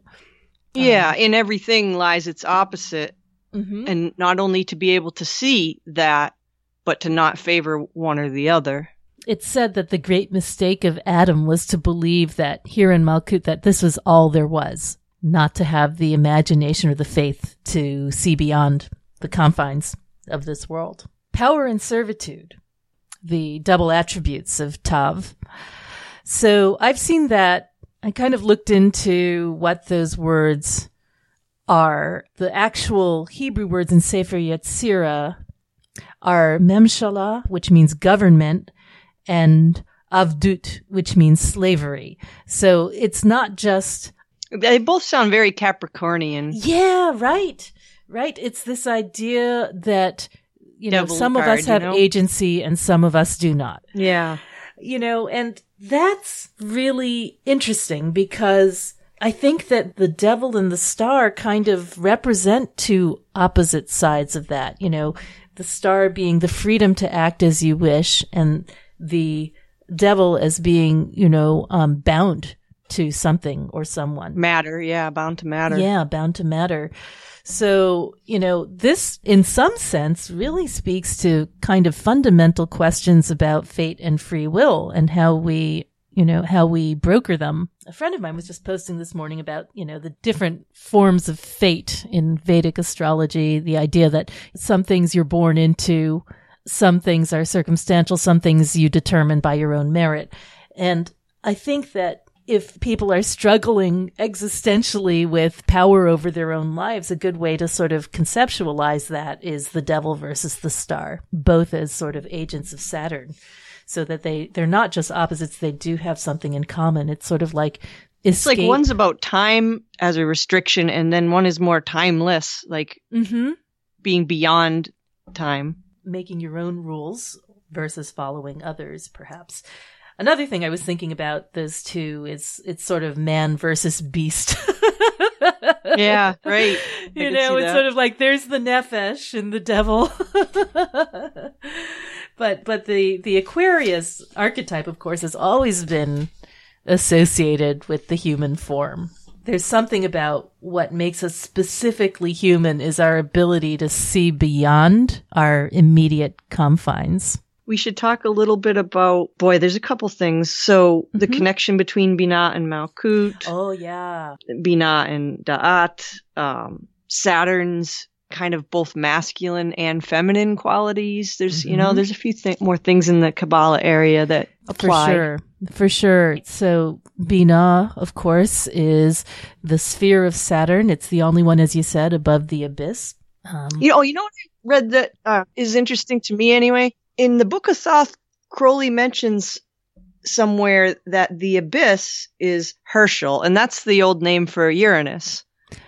Yeah, in everything lies its opposite. Mm-hmm. And not only to be able to see that, but to not favor one or the other. It's said that the great mistake of Adam was to believe that here in Malkut that this was all there was, not to have the imagination or the faith to see beyond the confines of this world. Power and servitude, the double attributes of Tav. So I've seen that. I kind of looked into what those words are. The actual Hebrew words in Sefer Yetzirah are memshala, which means government, and avdut, which means slavery. So it's not just, They both sound very Capricornian. yeah, right, right. It's this idea that, you know, some of card, us you have know? agency and some of us do not. Yeah. you know, and that's really interesting because I think that the devil and the star kind of represent two opposite sides of that. You know, the star being the freedom to act as you wish and the devil as being, you know, um, bound to something or someone. Matter, yeah, bound to matter. Yeah, bound to matter. So, you know, this in some sense really speaks to kind of fundamental questions about fate and free will and how we, you know, how we broker them. A friend of mine was just posting this morning about, you know, the different forms of fate in Vedic astrology, the idea that some things you're born into, some things are circumstantial, some things you determine by your own merit. And I think that if people are struggling existentially with power over their own lives, a good way to sort of conceptualize that is the devil versus the star, both as sort of agents of Saturn, so that they, they're not just opposites, they do have something in common. It's sort of like It's like one's about time as a restriction, and then one is more timeless, like mm-hmm. being beyond time. Making your own rules versus following others, perhaps. Another thing I was thinking about those two is it's sort of man versus beast. [LAUGHS] yeah, right. [LAUGHS] you know, it's sort of like there's the nefesh and the devil. [LAUGHS] but but the the Aquarius archetype, of course, has always been associated with the human form. There's something about what makes us specifically human is our ability to see beyond our immediate confines we should talk a little bit about boy there's a couple things. So mm-hmm. the connection between bina and malkut. Oh yeah. Bina and da'at um, saturn's kind of both masculine and feminine qualities. There's mm-hmm. you know mm-hmm. there's a few th- more things in the kabbalah area that apply. for sure. For sure. So bina of course is the sphere of saturn. It's the only one as you said above the abyss. Um, you know you know what i read that uh, is interesting to me anyway in the book of Thoth, Crowley mentions somewhere that the abyss is Herschel, and that's the old name for Uranus.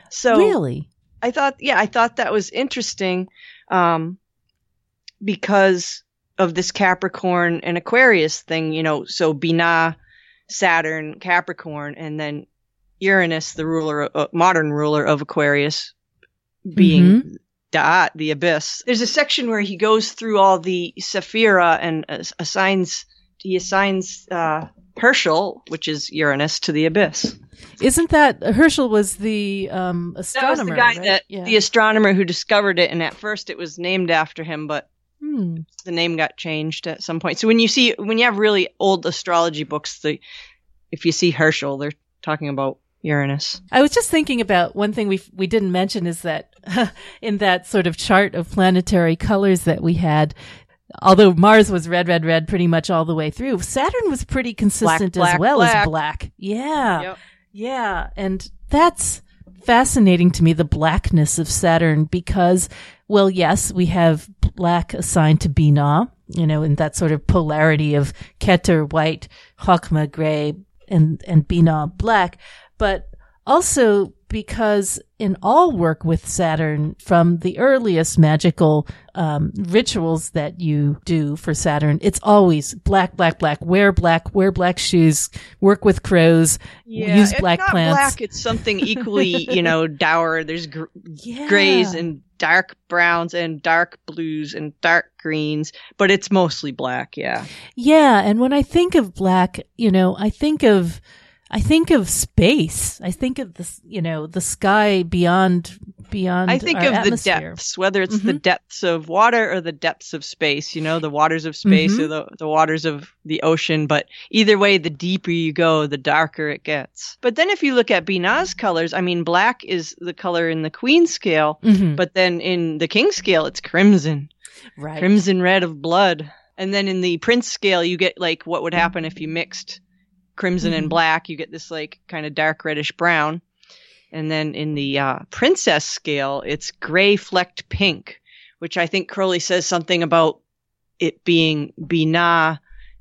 So really, I thought, yeah, I thought that was interesting, um, because of this Capricorn and Aquarius thing, you know. So Binah, Saturn, Capricorn, and then Uranus, the ruler, uh, modern ruler of Aquarius, being mm-hmm. Da'at, the abyss. There's a section where he goes through all the Sephira and assigns, he assigns, uh, Herschel, which is Uranus, to the abyss. Isn't that Herschel was the um, astronomer? That was the guy right? that yeah. the astronomer who discovered it, and at first it was named after him, but hmm. the name got changed at some point. So when you see when you have really old astrology books, the if you see Herschel, they're talking about Uranus. I was just thinking about one thing we we didn't mention is that [LAUGHS] in that sort of chart of planetary colors that we had, although Mars was red, red, red pretty much all the way through, Saturn was pretty consistent black, as well black. as black. Yeah. Yep. Yeah. And that's fascinating to me, the blackness of Saturn, because, well, yes, we have black assigned to Binah, you know, in that sort of polarity of Keter white, Chokmah gray, and, and Binah black but also because in all work with Saturn, from the earliest magical um, rituals that you do for Saturn, it's always black, black, black. Wear black, wear black shoes, work with crows, yeah, use black it's plants. Black, it's something equally, [LAUGHS] you know, dour. There's gr- yeah. grays and dark browns and dark blues and dark greens, but it's mostly black. Yeah. Yeah, and when I think of black, you know, I think of I think of space. I think of the, you know, the sky beyond, beyond. I think of atmosphere. the depths, whether it's mm-hmm. the depths of water or the depths of space, you know, the waters of space mm-hmm. or the, the waters of the ocean. But either way, the deeper you go, the darker it gets. But then if you look at Binah's colors, I mean, black is the color in the queen scale, mm-hmm. but then in the king scale, it's crimson. Right. Crimson red of blood. And then in the prince scale, you get like what would happen if you mixed crimson mm-hmm. and black, you get this like kind of dark reddish brown. And then in the uh, princess scale, it's gray flecked pink, which I think Crowley says something about it being Binah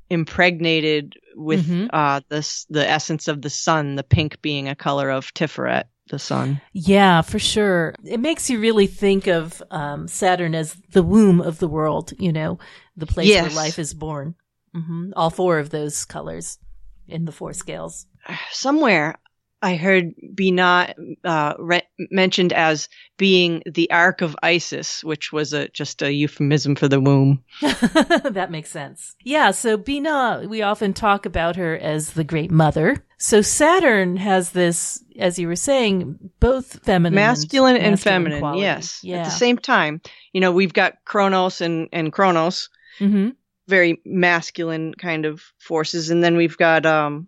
impregnated with mm-hmm. uh, the the essence of the sun, the pink being a color of Tiferet, the sun. Yeah, for sure. It makes you really think of um, Saturn as the womb of the world. You know, the place yes. where life is born. Mm-hmm. All four of those colors in the four scales? Somewhere. I heard Binah uh, re- mentioned as being the Ark of Isis, which was a just a euphemism for the womb. [LAUGHS] [LAUGHS] that makes sense. Yeah, so Binah, we often talk about her as the Great Mother. So Saturn has this, as you were saying, both feminine, masculine, and, and feminine. quality. Yes, Yeah. at the same time. You know, we've got Kronos and and Chronos, hmm very masculine kind of forces, and then we've got um,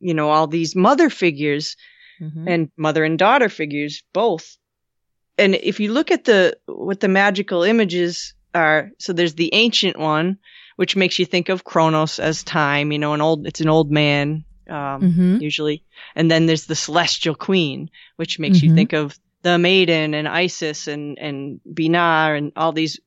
you know, all these mother figures hmm and mother and daughter figures both. And if you look at the what the magical images are, so there's the ancient one, which makes you think of Kronos as time. You know, an old it's an old man um, hmm usually, and then there's the celestial queen, which makes you Mhm. think of the maiden and Isis and and Binah and all these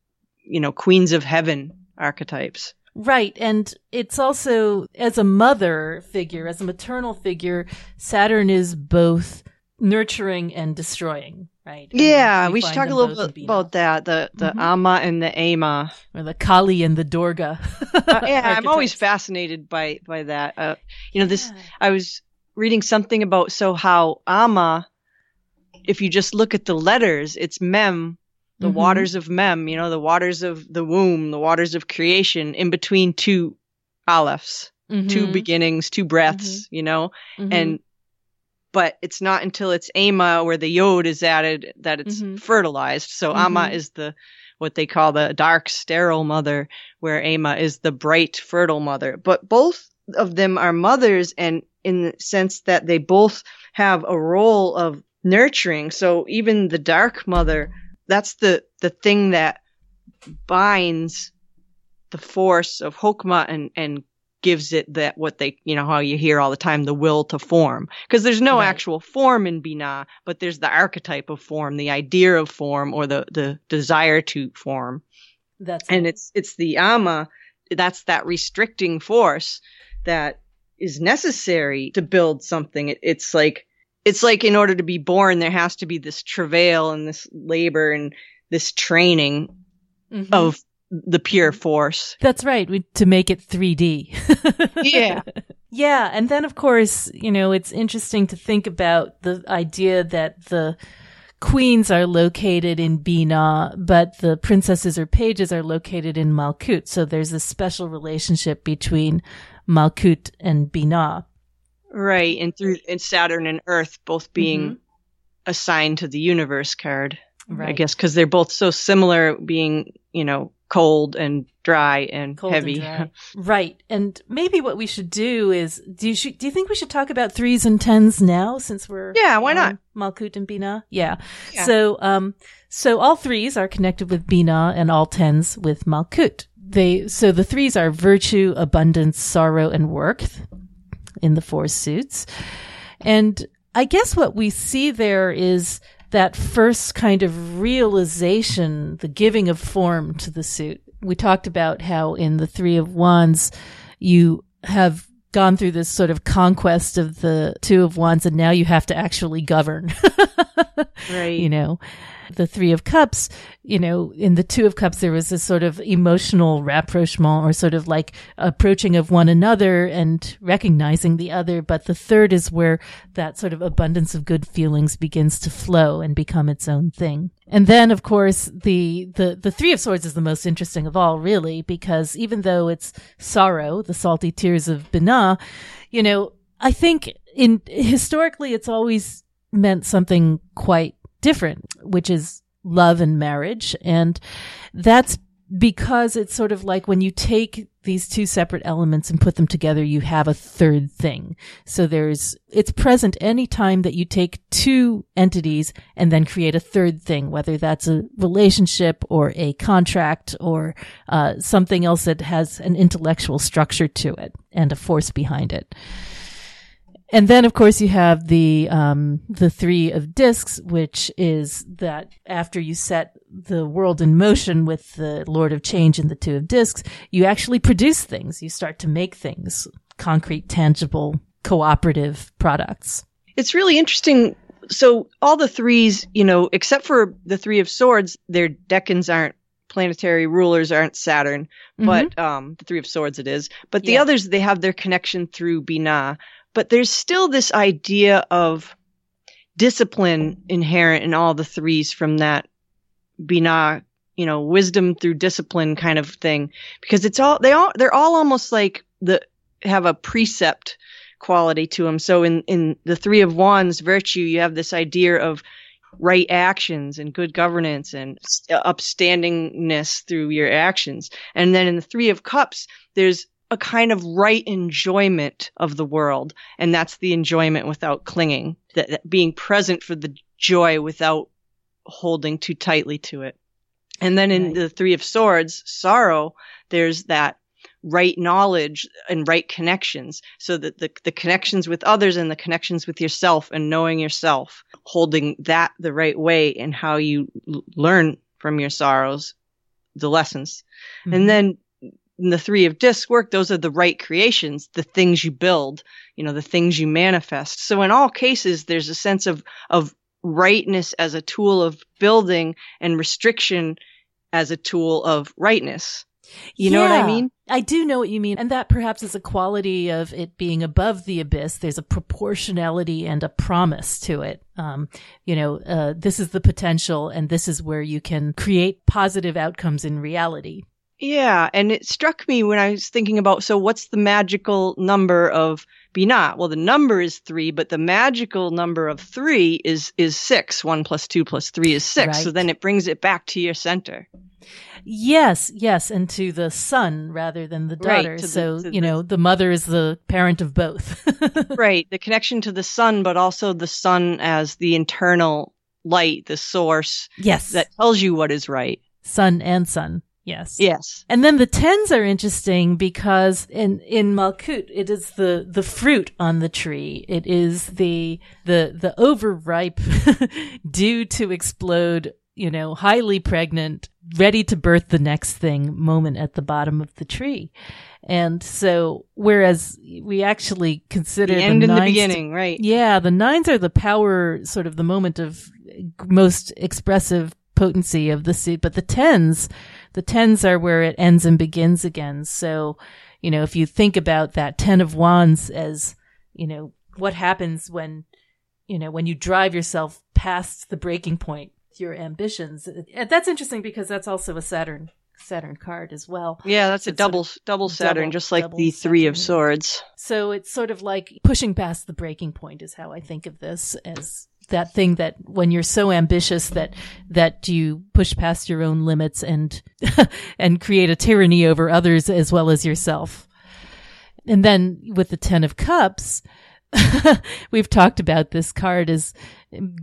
you know queens of heaven archetypes. Right. And it's also, as a mother figure, as a maternal figure, Saturn is both nurturing and destroying, right? And Yeah, we, should talk a little bit about that. The the Mhm. Aima and the Ama. Or the Kali and the Durga. Uh, yeah, [LAUGHS] I'm always fascinated by by that. Uh, you know, this Yeah. I was reading something about so how Ama, if you just look at the letters, it's Mem, the Mhm. waters of Mem. You know, the waters of the womb, the waters of creation, in between two Alephs, two Mhm. beginnings, two breaths. You know, Mhm. and but it's not until it's Ama where the yod is added that it's Mhm. fertilized. So Aima Mhm. is the what they call the dark sterile mother, where Ama is the bright fertile mother. But both of them are mothers, and in the sense that they both have a role of nurturing. So even the dark mother, that's the the thing that binds the force of Hokmah and and gives it that what they you know how you hear all the time the will to form because there's no Right. actual form in Binah but there's the archetype of form the idea of form or the the desire to form That's and it. it's it's the ama that's that restricting force that is necessary to build something it, it's like it's like in order to be born there has to be this travail and this labor and this training Mhm. of the pure force That's right. We, to make it 3D. [LAUGHS] Yeah. yeah. And then, of course, you know, it's interesting to think about the idea that the queens are located in Binah, but the princesses or pages are located in Malkut. So there's a special relationship between Malkut and Binah. Right and through and saturn and earth both being Mhm. assigned to the universe card Right. i guess because they're both so similar being you know cold and dry and Cold and heavy dry. [LAUGHS] right. And maybe what we should do is, do you, do you think we should talk about threes and tens now since we're Yeah, why not? Malkut and Binah? Yeah. Yeah. So, um, so all threes are connected with Binah and all tens with Malkut. They, so the threes are virtue, abundance, sorrow, and worth in the four suits. And I guess what we see there is that first kind of realization, the giving of form to the suit. We talked about how in the Three of Wands, you have gone through this sort of conquest of the Two of Wands and now you have to actually govern. [LAUGHS] right you know the three of cups you know in the two of cups there was this sort of emotional rapprochement or sort of like approaching of one another and recognizing the other. But the third is where that sort of abundance of good feelings begins to flow and become its own thing. And then of course the the the three of swords is the most interesting of all really because even though it's sorrow the salty tears of Binah you know i think in historically it's always meant something quite different, which is love and marriage. And that's because it's sort of like when you take these two separate elements and put them together, you have a third thing. So there's, it's present anytime that you take two entities and then create a third thing, whether that's a relationship or a contract or uh, something else that has an intellectual structure to it and a force behind it. And then, of course, you have the um, the three of discs, which is that after you set the world in motion with the Lord of Change and the two of discs, you actually produce things. You start to make things, concrete, tangible, cooperative products. it's really interesting. So all the threes, you know, except for the three of swords, their decans aren't planetary rulers, aren't Saturn, but um, the three of swords it is. But the Yeah. others, they have their connection through Binah. But there's still this idea of discipline inherent in all the threes from that Binah, you know, wisdom through discipline kind of thing. Because it's all, they all, they're all almost like the, have a precept quality to them. So in, in the three of wands virtue, you have this idea of right actions and good governance and upstandingness through your actions. And then in the three of cups, there's a kind of right enjoyment of the world. And that's the enjoyment without clinging, that, that being present for the joy without holding too tightly to it. And then in right. the three of swords, sorrow, there's that right knowledge and right connections so that the, the connections with others and the connections with yourself and knowing yourself, holding that the right way and how you l- learn from your sorrows, the lessons. Mm-hmm. And then in the three of disc work, those are the right creations, the things you build, you know, the things you manifest. So in all cases, there's a sense of, of rightness as a tool of building and restriction as a tool of rightness. You yeah, know what I mean? I do know what you mean. And that perhaps is a quality of it being above the abyss. There's a proportionality and a promise to it. Um, you know, uh, this is the potential and this is where you can create positive outcomes in reality. Yeah. And it struck me when I was thinking about, so what's the magical number of Binah? Well, the number is three, but the magical number of three is, is six. One plus two plus three is six. Right. So then it brings it back to your center. Yes, yes, and to the son rather than the daughter. Right, so, you know, the mother is the parent of both. [LAUGHS] right. The connection to the son, but also the son as the internal light, the source. Yes. That tells you what is right. Son and son. Yes. Yes. And then the tens are interesting because in, in Malkut, it is the, the fruit on the tree. It is the, the, the overripe, [LAUGHS] due to explode, you know, highly pregnant, ready to birth the next thing moment at the bottom of the tree. And so, whereas we actually consider the end the in the beginning, to, right? Yeah, the nines are the power, sort of the moment of most expressive potency of the seed, but the tens the tens are where it ends and begins again. So, you know, if you think about that 10 of wands as, you know, what happens when, you know, when you drive yourself past the breaking point, your ambitions. That's interesting because that's also a Saturn Saturn card as well. Yeah, that's it's a double sort of double Saturn, double, just like the Three Saturn. of Swords. So it's sort of like pushing past the breaking point is how I think of this as that thing that when you're so ambitious that that you push past your own limits and [LAUGHS] and create a tyranny over others as well as yourself. And then with the 10 of cups, [LAUGHS] we've talked about this card as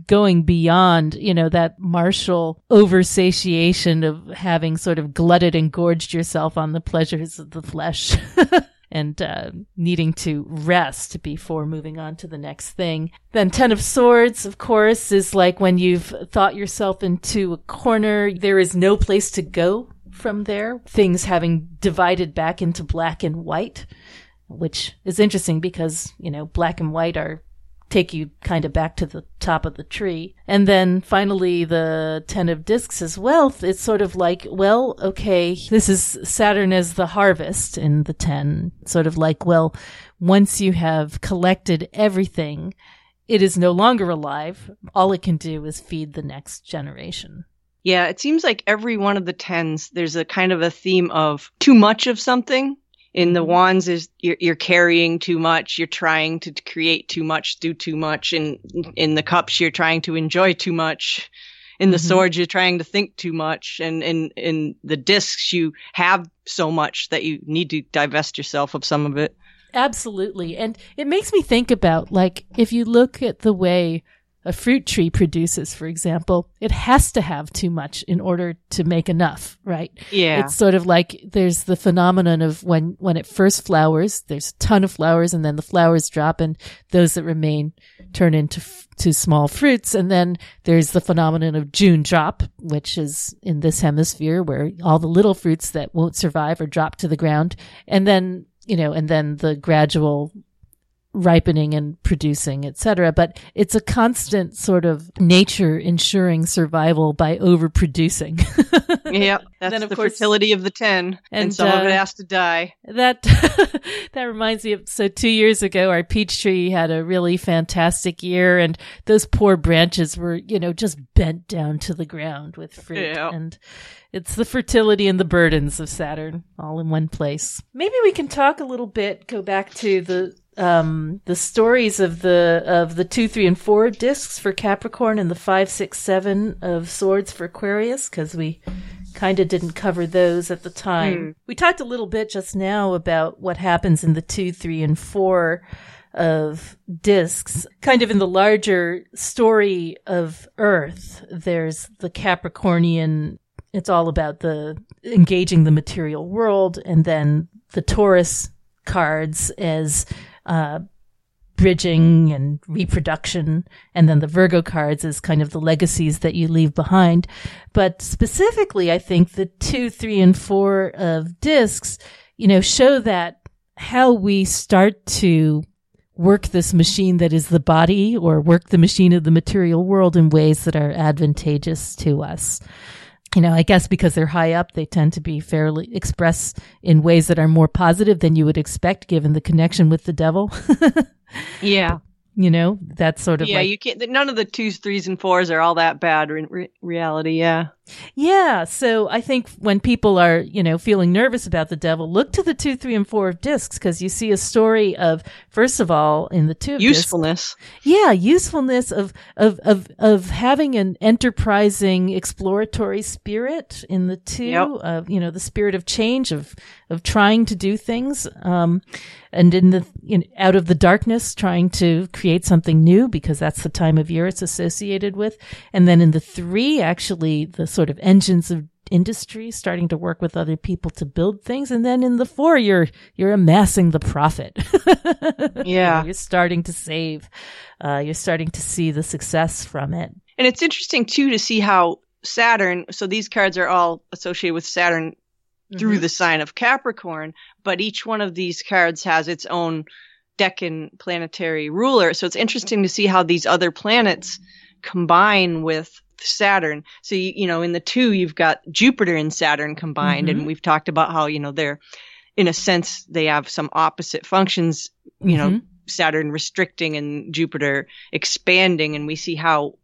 going beyond, you know, that martial oversatiation of having sort of glutted and gorged yourself on the pleasures of the flesh. [LAUGHS] and uh, needing to rest before moving on to the next thing. Then Ten of Swords, of course, is like when you've thought yourself into a corner, there is no place to go from there. Things having divided back into black and white, which is interesting because, you know, black and white are take you kind of back to the top of the tree. And then finally, the Ten of Discs as well. It's sort of like, well, okay, this is Saturn as the harvest in the Ten. Sort of like, well, once you have collected everything, it is no longer alive. All it can do is feed the next generation. Yeah, it seems like every one of the tens, there's a kind of a theme of too much of something in the wands is you're, you're, carrying too much you're trying to create too much do too much and in the cups you're trying to enjoy too much. In the mm-hmm. swords you're trying to think too much and in in the discs you have so much that you need to divest yourself of some of it. Absolutely. And it makes me think about like if you look at the way a fruit tree produces, for example, it has to have too much in order to make enough, right? Yeah. It's sort of like there's the phenomenon of when, when it first flowers, there's a ton of flowers and then the flowers drop and those that remain turn into, to small fruits. And then there's the phenomenon of June drop, which is in this hemisphere where all the little fruits that won't survive are dropped to the ground. And then, you know, and then the gradual ripening and producing, etc. But it's a constant sort of nature ensuring survival by overproducing. [LAUGHS] yeah, [LAUGHS] that's Then, of the course- fertility of the ten, and, and, some of uh, it has to die. That [LAUGHS] that reminds me of so two years ago our peach tree had a really fantastic year and those poor branches were, you know, just bent down to the ground with fruit. Yeah. And it's the fertility and the burdens of Saturn all in one place. Maybe we can talk a little bit, go back to the um the stories of the of the two, three, and four discs for Capricorn and the five, six, seven of swords for Aquarius, because we kind of didn't cover those at the time. Hmm. We talked a little bit just now about what happens in the two, three, and four of discs. Kind of in the larger story of Earth, there's the Capricornian. It's all about the engaging the material world, and then the Taurus cards as uh, bridging and reproduction, and then the Virgo cards is kind of the legacies that you leave behind. But specifically, I think the two, three, and four of discs, you know, show that how we start to work this machine that is the body or work the machine of the material world in ways that are advantageous to us. You know, I guess because they're high up, they tend to be fairly express in ways that are more positive than you would expect given the connection with the devil. [LAUGHS] Yeah, you know, that's sort of yeah. like you can't. None of the twos, threes, and fours are all that bad in re- reality. Yeah, Yeah. So I think when people are, you know, feeling nervous about the devil, look to the two, three, and four of discs because you see a story of, first of all, in the two of discs, usefulness. yeah, usefulness of, of, of, of having an enterprising exploratory spirit in the two Yep. of, you know, the spirit of change of, of trying to do things. Um, and in the, in, out of the darkness, trying to create something new because that's the time of year it's associated with. And then in the three, actually the sort of engines of industry starting to work with other people to build things. And then in the four, you're, you're amassing the profit. [LAUGHS] Yeah. You're starting to save. Uh, you're starting to see the success from it. And it's interesting too to see how Saturn. So these cards are all associated with Saturn through the sign of Capricorn, but each one of these cards has its own Decan planetary ruler. So it's interesting to see how these other planets combine with Saturn. So you, you know, in the two, you've got Jupiter and Saturn combined, Mhm. and we've talked about how you know they're, in a sense, they have some opposite functions. You know, Mhm. Saturn restricting and Jupiter expanding, and we see how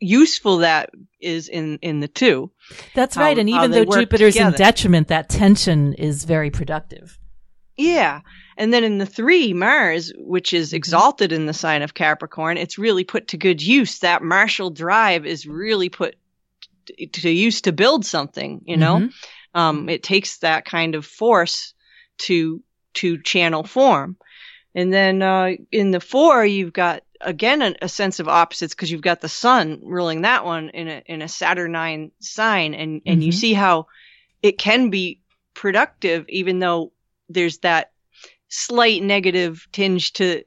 useful that is in in the two. That's how- right. And even though Jupiter's in detriment, that tension is very productive. Yeah. And then in the three, Mars, which Mm-hmm. is exalted in the sign of Capricorn, it's really put to good use. That martial drive is really put to use to build something, you know? Mhm. Um, it takes that kind of force to, to channel form. And then, uh, in the four, you've got again a, a sense of opposites because you've got the sun ruling that one in a, in a Saturnine sign. And, and you Mhm. see how it can be productive, even though there's that slight negative tinge to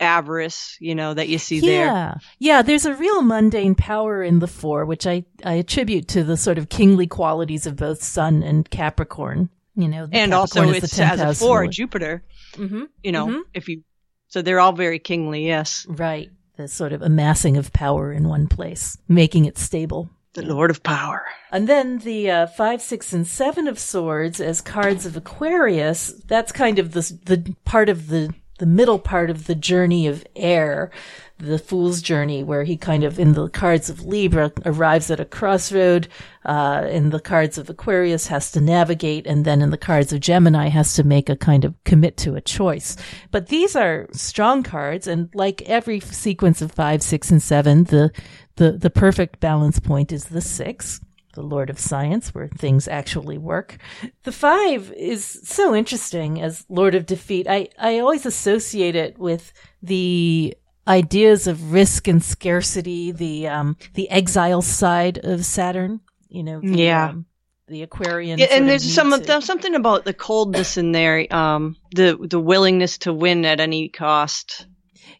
avarice, you know, that you see there. Yeah. Yeah. There's a real mundane power in the four, which I, I attribute to the sort of kingly qualities of both Sun and Capricorn. You know, And also, Capricorn is it's the as a four. Jupiter, Mhm. you know, Mhm. if you, so they're all very kingly, yes. Right. The sort of amassing of power in one place, making it stable. The Lord of Power. And then the uh, five, six, and seven of swords as cards of Aquarius. That's kind of the the part of the the middle part of the journey of air, the fool's journey, where he kind of in the cards of Libra arrives at a crossroad. Uh, in the cards of Aquarius has to navigate, and then in the cards of Gemini has to make a kind of commit to a choice. But these are strong cards, and like every sequence of five, six, and seven, the the the perfect balance point is the six the Lord of Science, where things actually work. The five is so interesting as Lord of Defeat. I, I always associate it with the ideas of risk and scarcity, the um, the exile side of Saturn. You know, the, Yeah. um, the Aquarian. Yeah, and there's some of them, something about the coldness in there, um, the the willingness to win at any cost.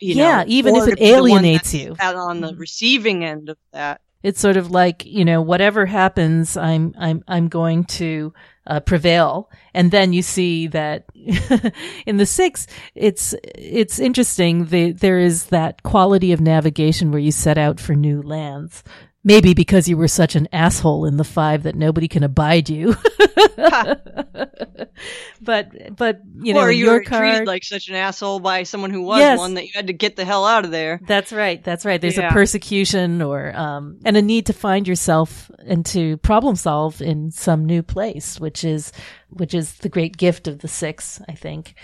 You Yeah, know, even if it to be the one alienates you. out on the receiving end of that. It's sort of like, you know, whatever happens, I'm, I'm, I'm going to uh, prevail. And then you see that [LAUGHS] in the six, it's, it's interesting. The, there is that quality of navigation where you set out for new lands. Maybe because you were such an asshole in the five that nobody can abide you. [LAUGHS] but, but, you know, or you were card, treated like such an asshole by someone who was Yes. one that you had to get the hell out of there. That's right. That's right. There's a persecution or um, and a need to find yourself and to problem solve in some new place, which is which is the great gift of the six, I think.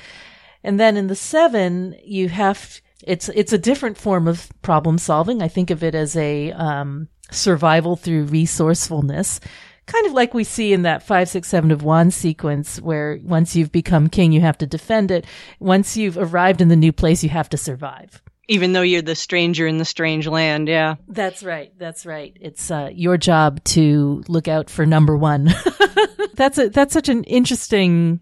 And then in the seven, you have it's it's a different form of problem solving. I think of it as a um, survival through resourcefulness. Kind of like we see in that five, six, seven of wands sequence where once you've become king, you have to defend it. Once you've arrived in the new place, you have to survive. Even though you're the stranger in the strange land, yeah. That's right. That's right. It's uh, your job to look out for number one. [LAUGHS] that's a that's such an interesting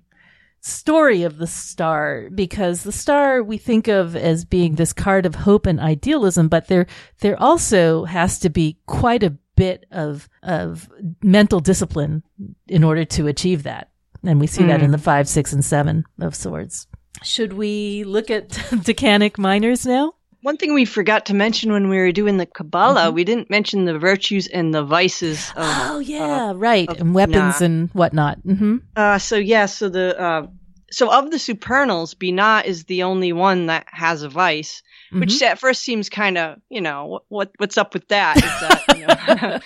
story of the star because the star we think of as being this card of hope and idealism, but there there also has to be quite a bit of of mental discipline in order to achieve that, and we see that in hmm. the five, six, and seven of swords. Should we look at [LAUGHS] decanic minors now? One thing we forgot to mention when we were doing the Kabbalah, Mm-hmm. we didn't mention the virtues and the vices. Of, Oh yeah, right. of And weapons and whatnot. hmm Uh, so yeah, so the uh, so of the supernals, Binah is the only one that has a vice, which Mm-hmm. at first seems kind of you know what, what what's up with that? Is that you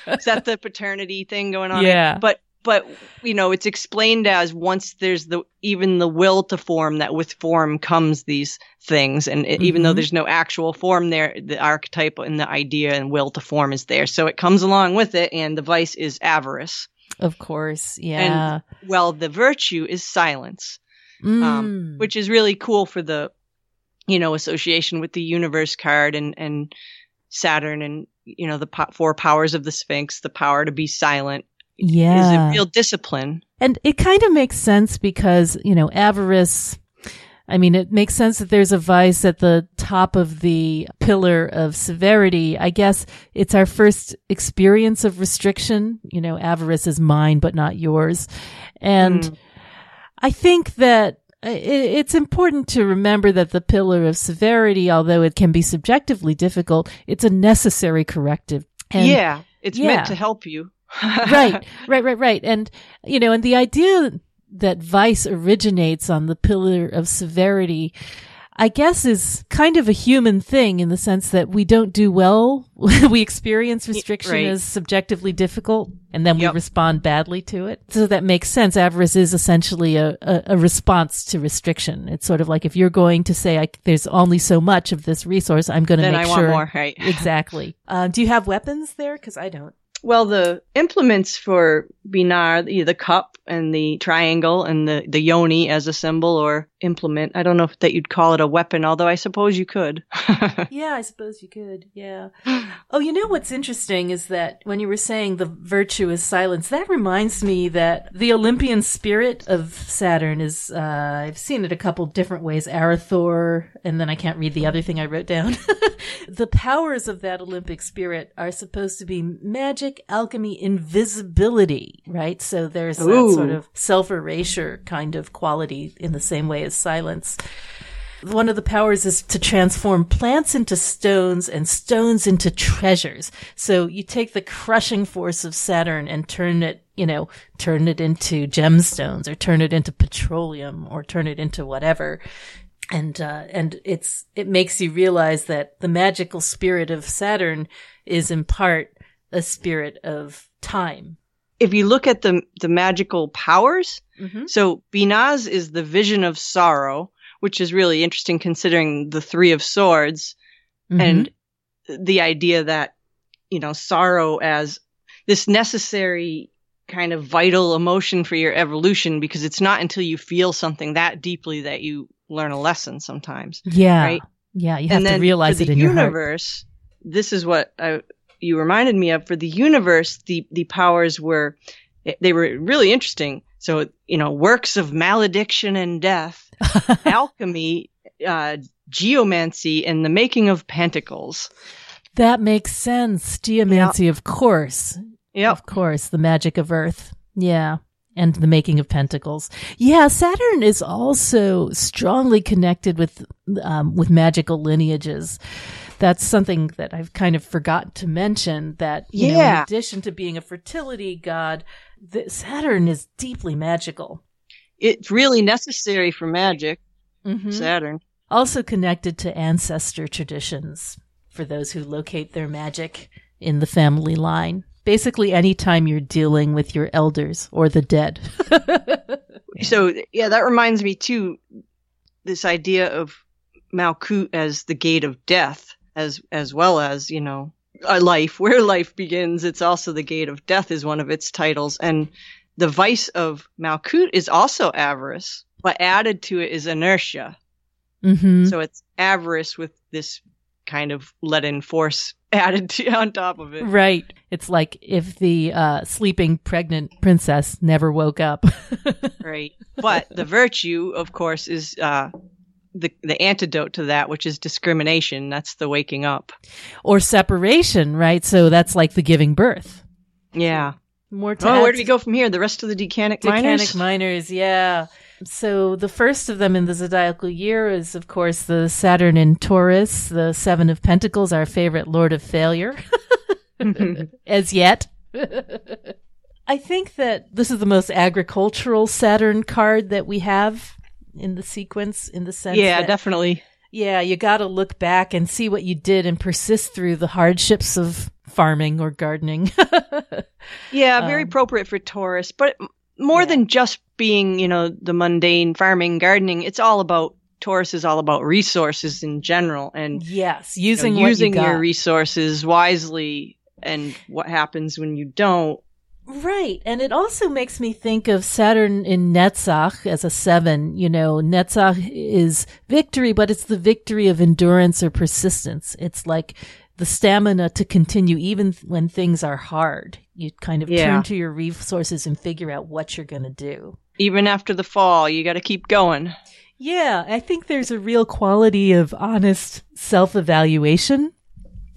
know, [LAUGHS] is that the paternity thing going on? Yeah. but but you know it's explained as once there's the even the will to form that with form comes these things and it, even though Mhm. there's no actual form there the archetype and the idea and will to form is there so it comes along with it and the vice is avarice Of course. Yeah. well the virtue is silence Mm. um, which is really cool for the you know association with the universe card and and saturn and you know the po- four powers of the sphinx the power to be silent is yeah. a real discipline and it kind of makes sense because, you know, avarice, I mean, it makes sense that there's a vice at the top of the pillar of severity. I guess it's our first experience of restriction. You know, avarice is mine, but not yours. And Mm. I think that it's important to remember that the pillar of severity, although it can be subjectively difficult, it's a necessary corrective. And yeah, it's yeah. meant to help you. Right, right, right, right. And, you know, and the idea that vice originates on the pillar of severity, I guess is kind of a human thing in the sense that we don't do well. [LAUGHS] we experience restriction right. as subjectively difficult and then we respond badly to it. So that makes sense. Avarice is essentially a, a, a response to restriction. It's sort of like if you're going to say, I, there's only so much of this resource, I'm going to make I sure. want more, right? exactly. [LAUGHS] Uh, do you have weapons there? Cause I don't. Well, the implements for Binah, the, cup and the triangle and the, the yoni as a symbol or implement. I don't know if that you'd call it a weapon, although I suppose you could. [LAUGHS] Yeah, I suppose you could. Yeah. Oh, you know what's interesting is that when you were saying the virtue is silence, that reminds me that the Olympian spirit of Saturn is, uh, I've seen it a couple different ways. Arathor, and then I can't read the other thing I wrote down. [LAUGHS] the powers of that Olympic spirit are supposed to be magic, alchemy, invisibility, right? So there's that sort of self erasure kind of quality in the same way as silence. One of the powers is to transform plants into stones and stones into treasures. So you take the crushing force of Saturn and turn it, you know, turn it into gemstones or turn it into petroleum or turn it into whatever. And, uh, and it's, it makes you realize that the magical spirit of Saturn is in part a spirit of time. If you look at the the magical powers, Mm-hmm. so Binah's is the vision of sorrow, which is really interesting considering the three of swords Mm-hmm. and the idea that you know sorrow as this necessary kind of vital emotion for your evolution because it's not until you feel something that deeply that you learn a lesson sometimes yeah. right? Yeah. You have and to realize it the in your universe this is what I, you reminded me of for the universe the the powers were they were really interesting so you know works of malediction and death [LAUGHS] alchemy uh geomancy and the making of pentacles That makes sense. Geomancy, of course. Yeah, Of course. The magic of Earth. Yeah. And the making of pentacles. Yeah. Saturn is also strongly connected with, um, with magical lineages. That's something that I've kind of forgotten to mention that, you know, in Yeah. addition to being a fertility god, the, Saturn is deeply magical. It's really necessary for magic, Mhm. Saturn. Also connected to ancestor traditions for those who locate their magic in the family line. Basically, anytime you're dealing with your elders or the dead. [LAUGHS] So yeah, that reminds me too. This idea of Malkut as the gate of death, as as well as you know a life [LAUGHS] where life begins. It's also the gate of death is one of its titles, and the vice of Malkut is also avarice, but added to it is inertia. hmm So it's avarice with this kind of let-in force [LAUGHS] added to, on top of it. Right. It's like if the uh, sleeping pregnant princess never woke up. [LAUGHS] Right. But the virtue, of course, is uh, the the antidote to that, which is discrimination. That's the waking up. or separation, right? So that's like the giving birth. Yeah. More to Oh, where do we go from here? The rest of the decanic, Decanic minors. minors, yeah. So the first of them in the zodiacal year is, of course, the Saturn in Taurus, the Seven of Pentacles, our favorite Lord of Failure, [LAUGHS] as yet. [LAUGHS] I think that this is the most agricultural Saturn card that we have in the sequence, in the sense yeah, that, definitely. yeah, you got to look back and see what you did and persist through the hardships of farming or gardening. [LAUGHS] Yeah, very Um, appropriate for Taurus. But more Yeah. than just being, you know, the mundane farming, gardening, it's all about Taurus is all about resources in general and yes, you know, using you using your resources wisely and what happens when you don't. Right. And it also makes me think of Saturn in Netzach as a seven. You know, Netzach is victory, but it's the victory of endurance or persistence. It's like the stamina to continue even when things are hard. You kind of Yeah. turn to your resources and figure out what you're going to do. Even after the fall, you got to keep going. Yeah, I think there's a real quality of honest self evaluation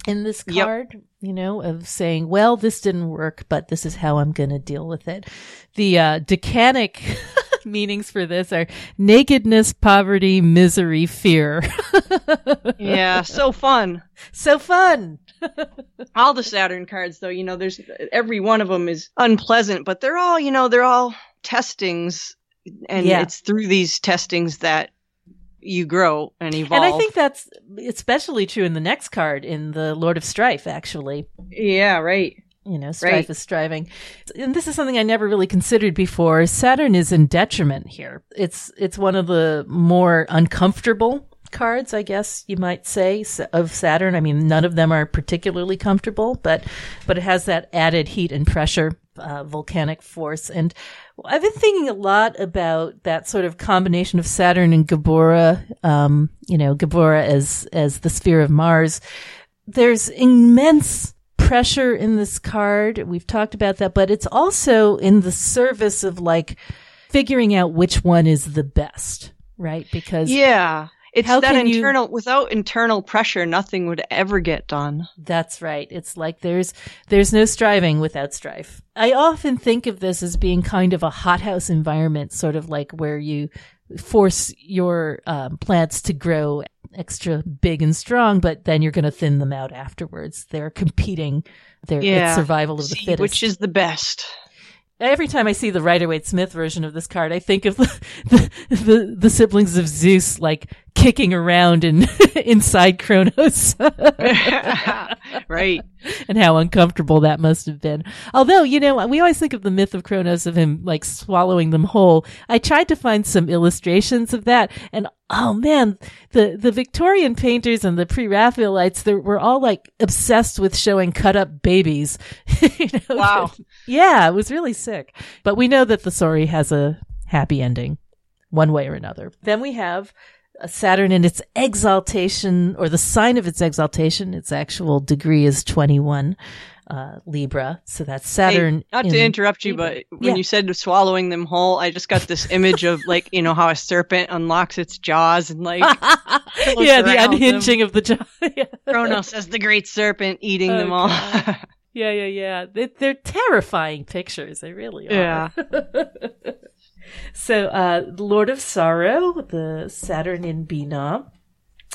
in this Yep. You know, of saying, well, this didn't work, but this is how I'm going to deal with it. The uh, decanic [LAUGHS] meanings for this are nakedness, poverty, misery, fear. [LAUGHS] Yeah, so fun. so fun. [LAUGHS] all the Saturn cards, though, you know, there's every one of them is unpleasant, but they're all, you know, they're all testings, and Yeah. it's through these testings that you grow and evolve. And I think that's especially true in the next card in the Lord of Strife, actually. yeah, right. you know, strife Right. is striving. And this is something I never really considered before. Saturn is in detriment here. It's it's one of the more uncomfortable cards, I guess you might say, of Saturn. I mean, none of them are particularly comfortable, but but it has that added heat and pressure, uh, volcanic force. And I've been thinking a lot about that sort of combination of Saturn and Geburah. Um, you know, Geburah as as the sphere of Mars. There's immense pressure in this card. We've talked about that, but it's also in the service of like figuring out which one is the best, right? Because Yeah. It's How that can you- internal, without internal pressure, nothing would ever get done. That's right. It's like there's there's no striving without strife. I often think of this as being kind of a hothouse environment, sort of like where you force your um, plants to grow extra big and strong, but then you're going to thin them out afterwards. They're competing. They're Yeah. survival of the See fittest. which is the best. Every time I see the Rider Waite Smith version of this card, I think of the, [LAUGHS] the the, the siblings of Zeus like kicking around in [LAUGHS] inside Kronos. [LAUGHS] right. and how uncomfortable that must have been. Although, you know, we always think of the myth of Kronos of him like swallowing them whole. I tried to find some illustrations of that and oh man, the, the Victorian painters and the pre-Raphaelites, they were all like obsessed with showing cut up babies. [LAUGHS] you know, Wow. yeah, it was really sick. But we know that the story has a happy ending one way or another. Then we have Saturn in its exaltation, or the sign of its exaltation. Its actual degree is 21 uh, Libra. So that's Saturn. Hey, not in to interrupt you, Libra. but when Yeah. you said swallowing them whole, I just got this image of like you know how a serpent unlocks its jaws and like [LAUGHS] yeah, the unhinging of the jaw. [LAUGHS] Yeah. Kronos as the great serpent eating Oh, them all. [LAUGHS] Yeah, yeah, yeah. They're terrifying pictures. They really are. Yeah. So, uh, Lord of Sorrow, the Saturn in Binah.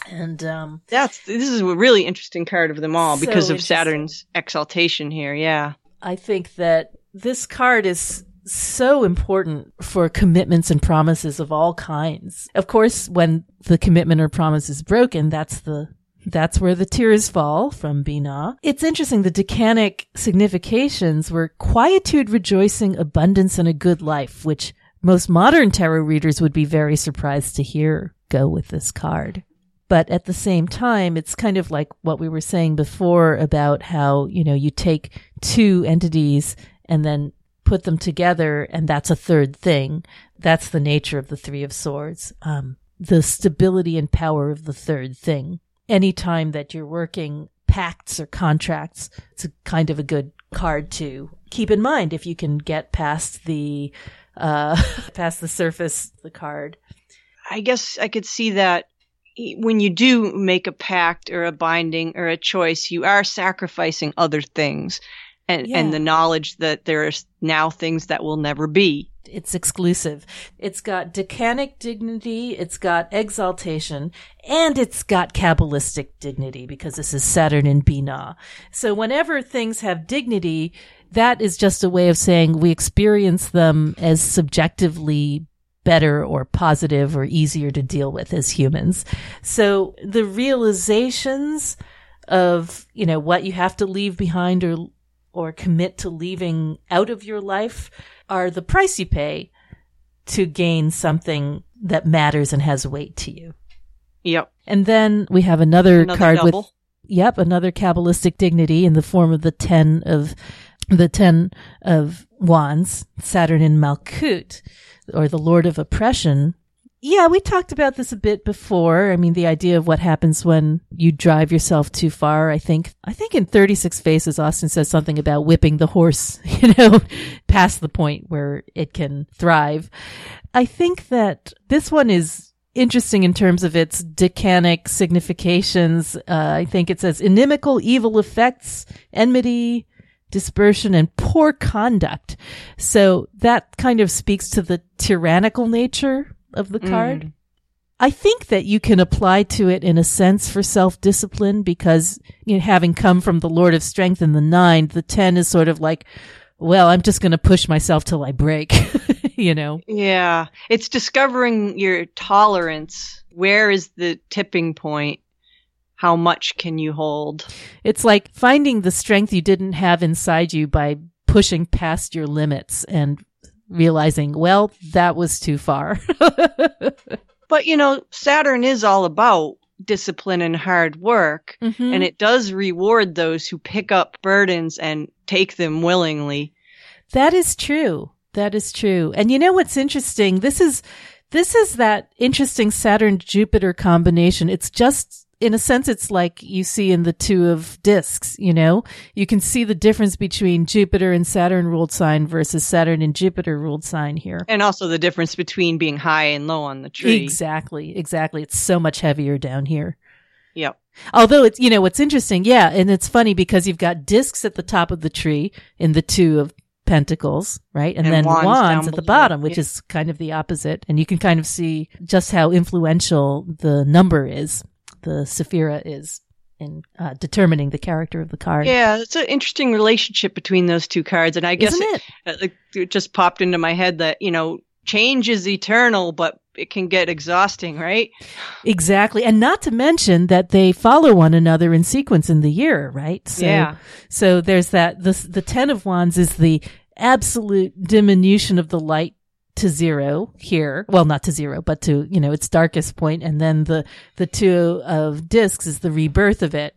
And, um, That's this is a really interesting card of them all So because of. Saturn's exaltation here. Yeah. I think that this card is so important for commitments and promises of all kinds. Of course, when the commitment or promise is broken, that's the that's where the tears fall from Binah. It's interesting. The decanic significations were quietude, rejoicing, abundance, and a good life, which most modern tarot readers would be very surprised to hear go with this card. But at the same time, it's kind of like what we were saying before about how, you know, you take two entities and then put them together and that's a third thing. That's the nature of the Three of Swords. Um, the stability and power of the third thing. Anytime that you're working pacts or contracts, it's a kind of a good card to keep in mind if you can get past the, uh, [LAUGHS] past the surface, the card. I guess I could see that when you do make a pact or a binding or a choice, you are sacrificing other things and, Yeah. and the knowledge that there are now things that will never be. It's exclusive. It's got decanic dignity, it's got exaltation, and it's got Kabbalistic dignity because this is Saturn in Binah. So whenever things have dignity, that is just a way of saying we experience them as subjectively better or positive or easier to deal with as humans. So the realizations of, you know, what you have to leave behind or or commit to leaving out of your life are the price you pay to gain something that matters and has weight to you. Yep. And then we have another, Another card double. with yep, another kabbalistic dignity in the form of the 10 of the 10 of wands, Saturn in Malkut or the lord of oppression. Yeah, we talked about this a bit before. I mean, the idea of what happens when you drive yourself too far. I think, I think in 36 Faces, Austin says something about whipping the horse, [LAUGHS] you know, past the point where it can thrive. I think that this one is interesting in terms of its decanic significations. Uh, I think it says inimical evil effects, enmity, dispersion, and poor conduct. So that kind of speaks to the tyrannical nature of the card. Mm. I think that you can apply to it in a sense for self-discipline because, you know, having come from the Lord of Strength in the nine, the 10 is sort of like, well, I'm just going to push myself till I break, [LAUGHS] you know? Yeah. It's discovering your tolerance. Where is the tipping point? How much can you hold? It's like finding the strength you didn't have inside you by pushing past your limits and realizing, well, that was too far. [LAUGHS] But you know, Saturn is all about discipline and hard work, Mhm. and it does reward those who pick up burdens and take them willingly. That is true. That is true. And you know what's interesting? This is this is that interesting Saturn Jupiter combination. It's just in a sense it's like you see in the two of discs, you know? You can see the difference between Jupiter and Saturn ruled sign versus Saturn and Jupiter ruled sign here. And also the difference between being high and low on the tree. Exactly. Exactly. It's so much heavier down here. Yep. Although it's, you know, what's interesting, yeah, and it's funny because you've got discs at the top of the tree in the two of pentacles, right? And, And then wands wands, at the bottom, which Yeah. is kind of the opposite. And you can kind of see just how influential the number is, the Sephira is in uh, determining the character of the card. Yeah, it's an interesting relationship between those two cards, and I guess it? it, it just popped into my head that you know change is eternal, but it can get exhausting, right? Exactly. And not to mention that they follow one another in sequence in the year, right? So, Yeah. So there's that, the, the 10 of wands is the absolute diminution of the light to zero here. Well, not to zero, but to, you know, its darkest point. And then the, the two of discs is the rebirth of it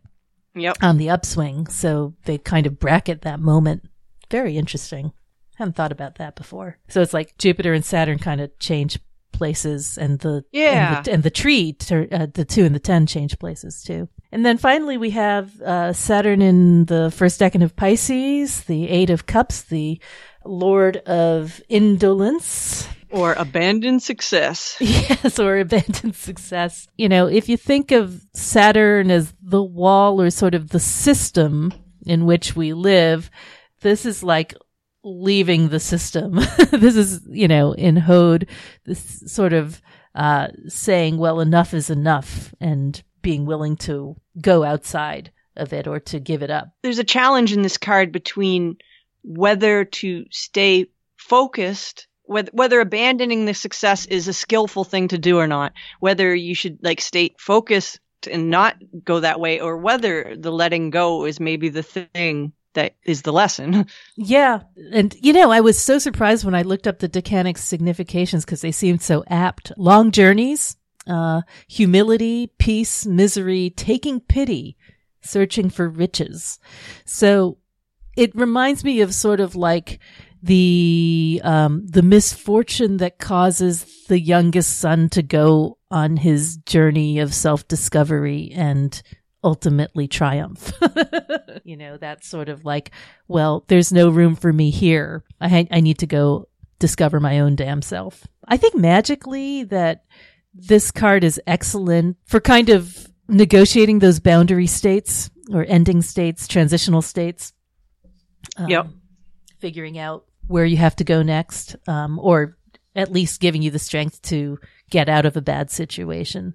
Yep. on the upswing. So they kind of bracket that moment. Very interesting. Hadn't thought about that before. So it's like Jupiter and Saturn kind of change places and the, Yeah. and the, and the tree, tur- uh, the two and the 10 change places too. And then finally we have, uh, Saturn in the first decan of Pisces, the eight of cups, the lord of indolence. or abandoned success. [LAUGHS] Yes, or abandoned success. You know, if you think of Saturn as the wall or sort of the system in which we live, this is like leaving the system. [LAUGHS] this is, you know, in Hod, this sort of uh, saying, well, enough is enough and being willing to go outside of it or to give it up. There's a challenge in this card between whether to stay focused whether whether abandoning the success is a skillful thing to do or not whether you should like stay focused and not go that way or whether the letting go is maybe the thing that is the lesson [LAUGHS] Yeah. And, you know, I was so surprised when I looked up the decanic significations because they seemed so apt. Long journeys, uh, humility, peace, misery, taking pity, searching for riches. So it reminds me of sort of like the, um, the misfortune that causes the youngest son to go on his journey of self discovery and ultimately triumph. [LAUGHS] you know, that's sort of like, well, there's no room for me here. I, I need to go discover my own damn self. I think magically that this card is excellent for kind of negotiating those boundary states or ending states, transitional states. Um, Yep. Figuring out where you have to go next, um, or at least giving you the strength to get out of a bad situation.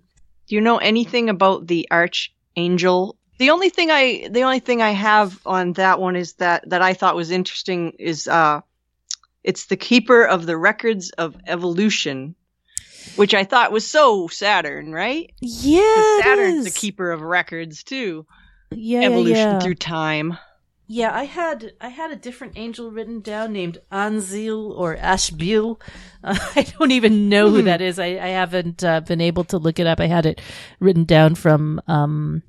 do you know anything about the archangel the only thing i the only thing i have on that one is that that i thought was interesting is uh it's the keeper of the records of evolution which i thought was so saturn right? Yeah, saturn's the keeper of records too yeah, yeah, evolution yeah. through time Yeah, I had I had a different angel written down named Anzil or Ashbil. Uh, [LAUGHS] I don't even know who Hmm. that is. I, I haven't uh, been able to look it up. I had it written down from um,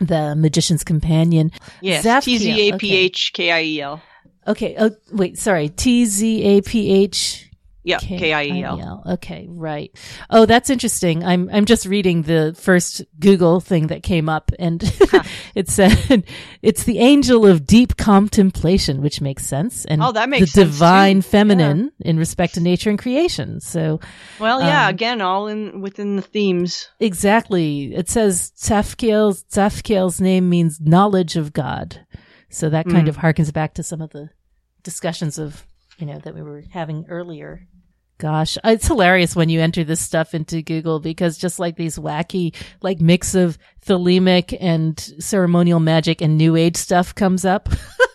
the Magician's Companion. yes Tzaphkiel, t-z-a-p-h-k-i-e-l Okay. Oh, wait. Sorry. T Z A P H yeah K- k-i-e-l I-E-L. Okay, right. Oh, that's interesting. I'm I'm just reading the first Google thing that came up, and [LAUGHS] it said [LAUGHS] it's the angel of deep contemplation, which makes sense, and Oh, that makes the sense, divine too. feminine in respect to nature and creation. So well yeah Um, again all in within the themes exactly, it says Tzaphkiel's Tzaphkiel's name means knowledge of God. So that kind Mm. of harkens back to some of the discussions of you know that we were having earlier. Gosh, uh, it's hilarious when you enter this stuff into Google because just like these wacky, like mix of thelemic and ceremonial magic and new age stuff comes up.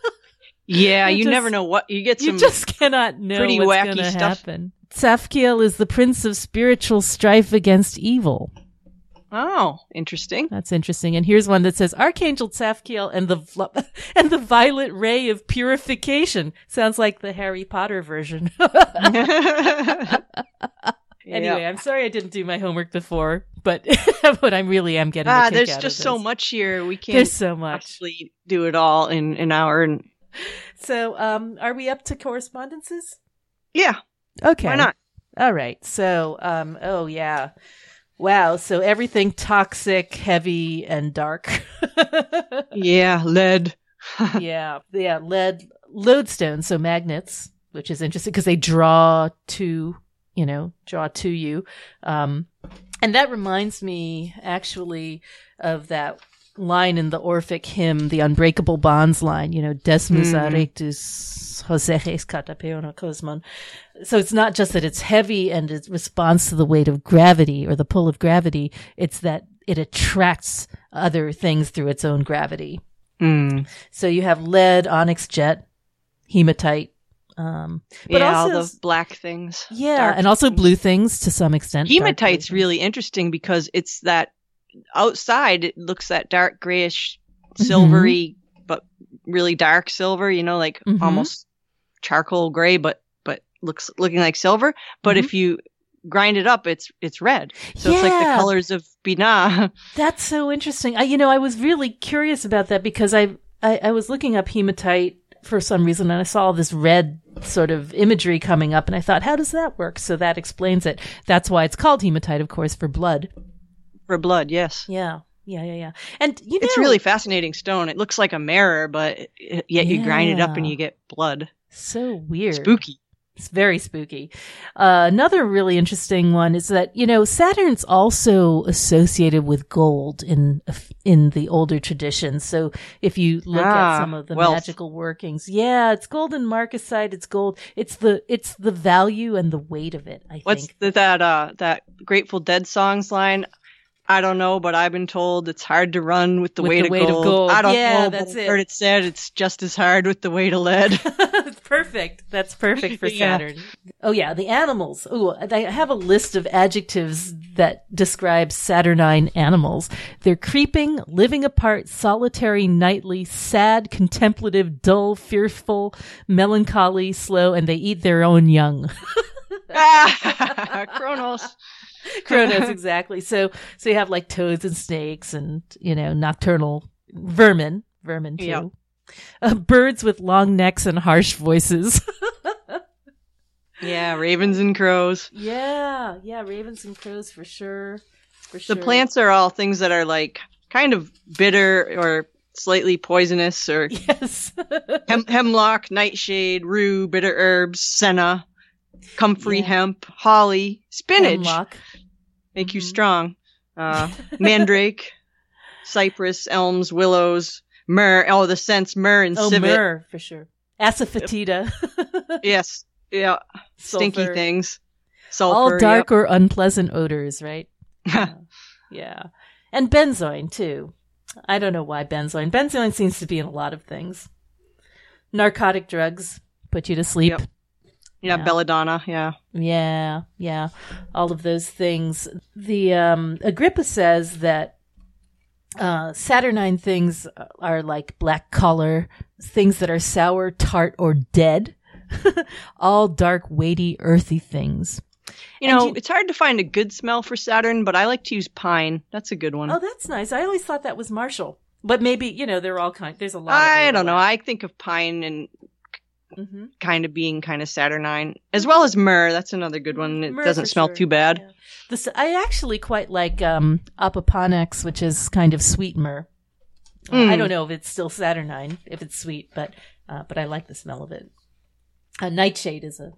[LAUGHS] yeah You you just- never know what you get some you just cannot know pretty what's wacky going to stuff. happen. Tzaphkiel is the prince of spiritual strife against evil. Oh interesting That's interesting. And here's one that says Archangel Tzaphkiel and the [LAUGHS] and the violet ray of purification. Sounds like the Harry Potter version. [LAUGHS] [LAUGHS] anyway, I'm sorry I didn't do my homework before, but but I really am getting. a ah, there's just so much here. We can't There's so much. actually do it all in an hour. And So, um, are we up to correspondences? yeah, Okay. why not? All right. So, um, oh yeah. Wow. So everything toxic, heavy, and dark. [LAUGHS] Yeah, lead. [LAUGHS] yeah. Yeah. Lead, lodestone. So magnets, which is interesting because they draw to, you know, draw to you. Um, and that reminds me actually of that line in the Orphic hymn, the Unbreakable Bonds line, you know, Desmus rectus Joseges katapeona cosmon. So it's not just that it's heavy and it responds to the weight of gravity or the pull of gravity. It's that it attracts other things through its own gravity. Mm. So you have lead, onyx jet, hematite, um, but yeah, also all the black things. yeah, and also blue things to some extent. Hematite's really interesting because it's that outside it looks that dark grayish, silvery, but really dark silver. You know, like Mhm. almost charcoal gray, but but looks looking like silver. But Mhm. if you grind it up, it's it's red. So it's like the colors of Binah. [LAUGHS] That's so interesting. I, you know, I was really curious about that because I, I, I was looking up hematite for some reason and I saw this red sort of imagery coming up and I thought, how does that work? So that explains it. That's why it's called hematite, of course, for blood. For blood. Yes. Yeah. Yeah, yeah, yeah. And you know, It's really fascinating stone. It looks like a mirror, but it- yet you grind it up and you get blood. so weird. Spooky. It's very spooky. Uh, another really interesting one is that you know Saturn's also associated with gold in in the older traditions. So if you look Ah, at some of the wealth. magical workings, yeah, it's gold in Marcasite. It's gold. It's the it's the value and the weight of it. I What's think. the, that uh that Grateful Dead songs line? I don't know, but I've been told it's hard to run with the, With weight, the of weight of gold. gold. I don't Yeah, know, that's but it. I've heard it said it's just as hard with the weight of lead. [LAUGHS] perfect. That's perfect for [LAUGHS] Yeah. Saturn. Oh yeah, the animals. Oh, I have a list of adjectives that describe Saturnine animals. They're creeping, living apart, solitary, nightly, sad, contemplative, dull, fearful, melancholy, slow, and they eat their own young. [LAUGHS] Ah, Kronos. [LAUGHS] Kronos, [LAUGHS] exactly. So, so you have like toads and snakes and, you know, nocturnal vermin, vermin too. Yeah. Uh, birds with long necks and harsh voices. [LAUGHS] Yeah, ravens and crows. Yeah, yeah, ravens and crows for sure. For sure. The plants are all things that are like kind of bitter or slightly poisonous or Yes. hem- hemlock, nightshade, rue, bitter herbs, senna, comfrey Yeah. hemp, holly, spinach, Hemlock. Make you Mhm. strong, uh, mandrake, [LAUGHS] cypress, elms, willows, myrrh. Oh, the scents myrrh and Oh, civet. myrrh for sure. Asafoetida. Yes, yeah, stinky Sulfur. things. All Sulfur. dark or unpleasant odors, right? yep. [LAUGHS] Yeah. And benzoin too. I don't know why benzoin. Benzoin seems to be in a lot of things. Narcotic drugs put you to sleep. Yep. Yeah, Yeah. belladonna. Yeah. Yeah, yeah. All of those things. The um Agrippa says that uh Saturnine things are like black color, things that are sour, tart, or dead. [LAUGHS] All dark, weighty, earthy things. You And know, you- it's hard to find a good smell for Saturn, but I like to use pine. That's a good one. Oh, that's nice. I always thought that was martial. But maybe, you know, they're all kind there's a lot I don't know. I think of pine and hmm kind of being kind of Saturnine, as well as myrrh. That's another good one. It Myrrh doesn't smell sure. too bad. Yeah. This, I actually quite like um, which is kind of sweet myrrh. Uh, Mm. I don't know if it's still Saturnine, if it's sweet, but uh, but I like the smell of it. Uh, Nightshade is a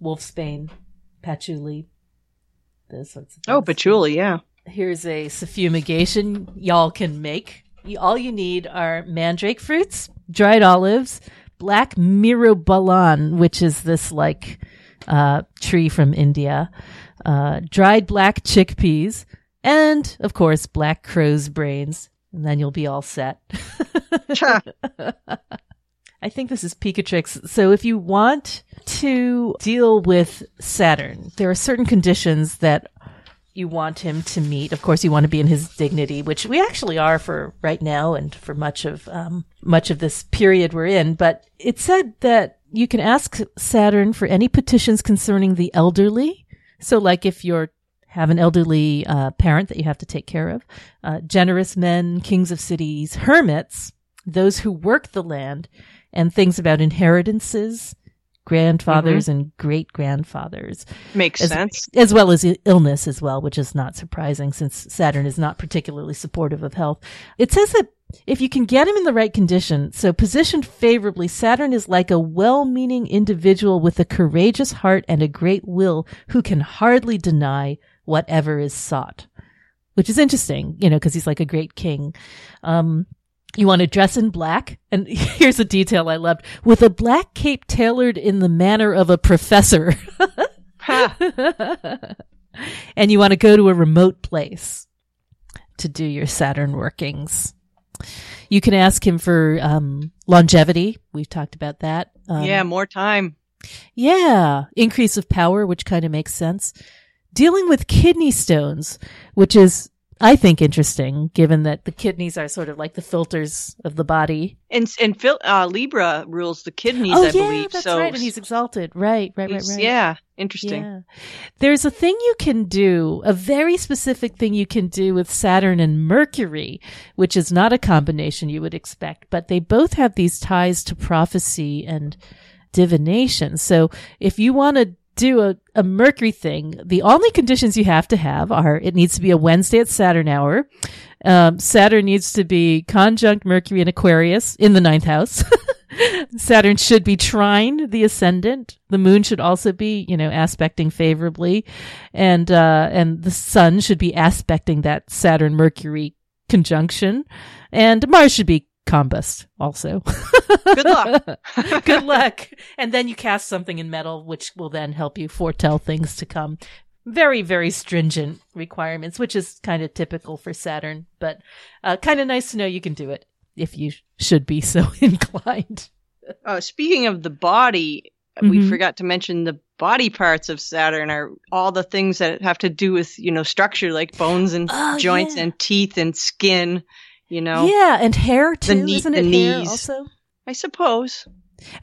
wolfsbane, patchouli, those sorts of things. Oh, patchouli, yeah. Here's a suffumigation y'all can make. All you need are mandrake fruits, dried olives, black myrobalan, which is this like uh, tree from India, uh, dried black chickpeas, and of course black crow's brains. And then you'll be all set. [LAUGHS] I think this is Picatrix. So if you want to deal with Saturn, there are certain conditions that you want him to meet. Of course, you want to be in his dignity, which we actually are for right now and for much of um, much of this period we're in. But it said that you can ask Saturn for any petitions concerning the elderly. So, like if you're have an elderly uh, parent that you have to take care of, uh, generous men, kings of cities, hermits, those who work the land, and things about inheritances, grandfathers and great grandfathers Makes As- sense. as well as illness as well, which is not surprising since Saturn is not particularly supportive of health. It says that if you can get him in the right condition, so positioned favorably, Saturn is like a well-meaning individual with a courageous heart and a great will who can hardly deny whatever is sought. Which is interesting, you know, because he's like a great king. Um, you want to dress in black, and [LAUGHS] here's a detail I loved: with a black cape tailored in the manner of a professor. [LAUGHS] And you want to go to a remote place to do your Saturn workings. You can ask him for um, longevity. We've talked about that. Um, yeah, more time. yeah, increase of power, which kind of makes sense. Dealing with kidney stones, which is, I think, interesting, given that the kidneys are sort of like the filters of the body. And and Phil, uh, Libra rules the kidneys, oh I yeah, believe. that's so right, and he's exalted. Right, right, right, right. yeah, interesting. Yeah. There's a thing you can do, a very specific thing you can do with Saturn and Mercury, which is not a combination you would expect, but they both have these ties to prophecy and divination. So if you want to do a, a Mercury thing, the only conditions you have to have are it needs to be a Wednesday at Saturn hour. Um, Saturn needs to be conjunct Mercury in Aquarius in the ninth house. [LAUGHS] Saturn should be trine the ascendant. The moon should also be, you know, aspecting favorably. And, uh, and the sun should be aspecting that Saturn Mercury conjunction. And Mars should be combust also. Good luck. [LAUGHS] Good luck. And then you cast something in metal, which will then help you foretell things to come. Very, very stringent requirements, which is kind of typical for Saturn, but uh, kind of nice to know you can do it if you should be so [LAUGHS] inclined. Uh, speaking of the body, we Mhm. forgot to mention the body parts of Saturn are all the things that have to do with, you know, structure like bones and Oh, joints yeah. and teeth and skin, you know. Yeah, and hair too, knee- isn't the it? Hair knees. also, I suppose.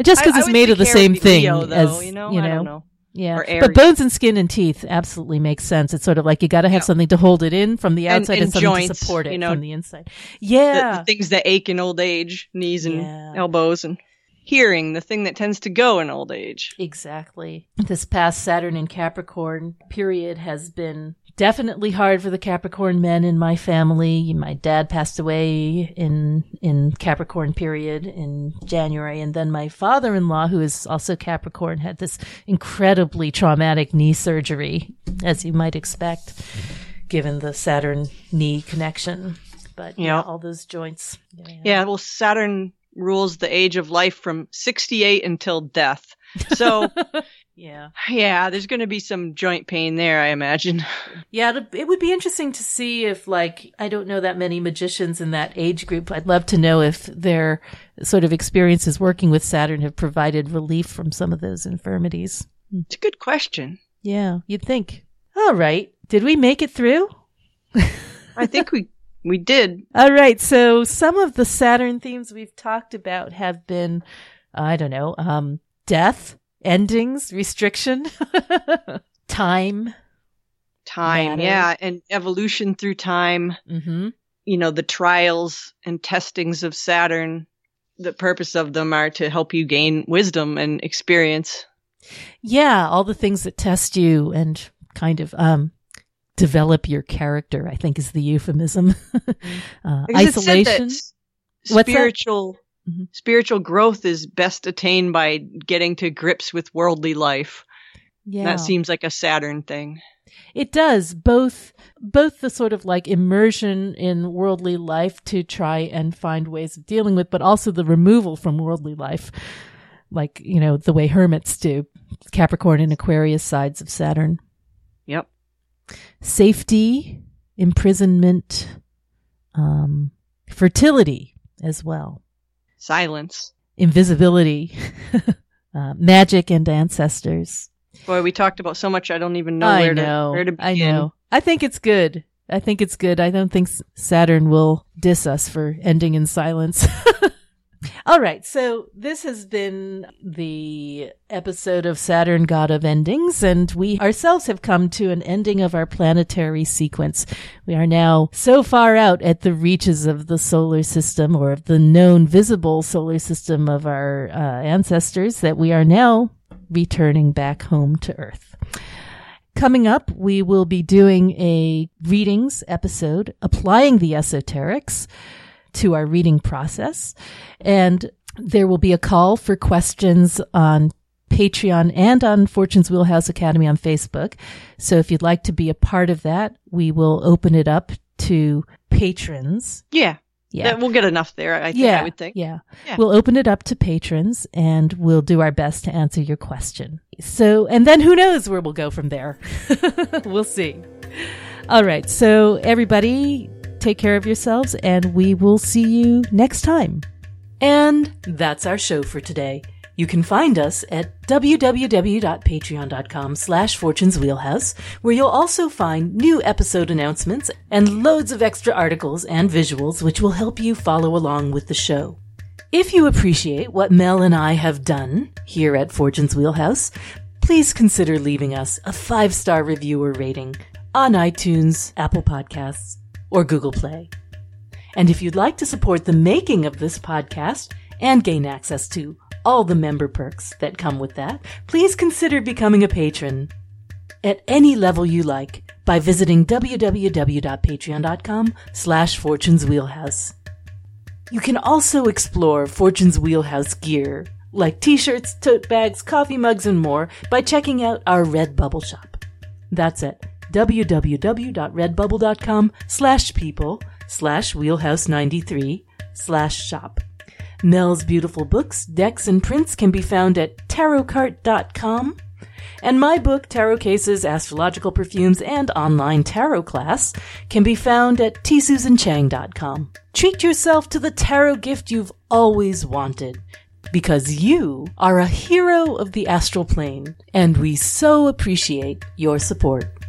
just because it's made of the same thing Leo, though, as you know, you I know. don't know. Yeah, but bones and skin and teeth absolutely makes sense. It's sort of like you got to have Yeah. something to hold it in from the outside and, and something to support it you know, from the inside. The- Yeah, The, things that ache in old age, knees and Yeah. elbows and hearing, the thing that tends to go in old age. Exactly. This past Saturn in Capricorn period has been definitely hard for the Capricorn men in my family. My dad passed away in in Capricorn period in January and then my father-in-law who is also Capricorn had this incredibly traumatic knee surgery as you might expect given the Saturn knee connection. But yeah, Yeah. all those joints. Yeah. Yeah, well, Saturn rules the age of life from 68 until death. So, [LAUGHS] yeah. yeah, there's going to be some joint pain there, I imagine. [LAUGHS] Yeah, it'd- be interesting to see if, like, I don't know that many magicians in that age group. I'd love to know if their sort of experiences working with Saturn have provided relief from some of those infirmities. It's a good question. Yeah, you'd think. All right. Did we make it through? [LAUGHS] I think we we did. All right. So some of the Saturn themes we've talked about have been, I don't know, um, death, endings, restriction, [LAUGHS] time. Time, Matter. yeah, and evolution through time. Mm-hmm. You know, the trials and testings of Saturn. The purpose of them are to help you gain wisdom and experience. Yeah, all the things that test you and kind of um develop your character, I think is the euphemism. [LAUGHS] uh, said that isolation. spiritual Mhm. spiritual growth is best attained by getting to grips with worldly life. Yeah. That seems like a Saturn thing. It does both both the sort of like immersion in worldly life to try and find ways of dealing with, but also the removal from worldly life. Like, you know, the way hermits do. Capricorn and Aquarius sides of Saturn. Yep. Safety, imprisonment, um, fertility as well. Silence. Invisibility, [LAUGHS] uh, magic and ancestors. Boy, we talked about so much I don't even know I where know. to where to I begin. know. I think it's good. I think it's good. I don't think Saturn will diss us for ending in silence. [LAUGHS] All right. So this has been the episode of Saturn, God of Endings, and we ourselves have come to an ending of our planetary sequence. We are now so far out at the reaches of the solar system or of the known visible solar system of our uh, ancestors that we are now returning back home to Earth. Coming up, we will be doing a readings episode applying the esoterics to our reading process. And there will be a call for questions on Patreon and on Fortune's Wheelhouse Academy on Facebook. So if you'd like to be a part of that, we will open it up to patrons. Yeah. Yeah. That- we'll get enough there, I think yeah. I would think. Yeah. Yeah. We'll open it up to patrons and we'll do our best to answer your question. So, and then who knows where we'll go from there. [LAUGHS] we'll see. All right. So everybody take care of yourselves and we will see you next time. And that's our show for today. You can find us at www.patreon.com slash fortunes wheelhouse, where you'll also find new episode announcements and loads of extra articles and visuals which will help you follow along with the show. If you appreciate what Mel and I have done here at Fortune's Wheelhouse, please consider leaving us a five star review or rating on iTunes, Apple Podcasts, or Google Play. And if you'd like to support the making of this podcast and gain access to all the member perks that come with that, please consider becoming a patron at any level you like by visiting www.patreon.com slash Fortune's Wheelhouse. You can also explore Fortune's Wheelhouse gear, like t-shirts, tote bags, coffee mugs, and more by checking out our Redbubble shop. That's at www.redbubble.com slash people slash wheelhouse93 slash shop. Mel's beautiful books, decks, and prints can be found at tarotcart.com. And my book, Tarot Cases, Astrological Perfumes, and Online Tarot Class can be found at tsusanchang.com. Treat yourself to the tarot gift you've always wanted because you are a hero of the astral plane, and we so appreciate your support.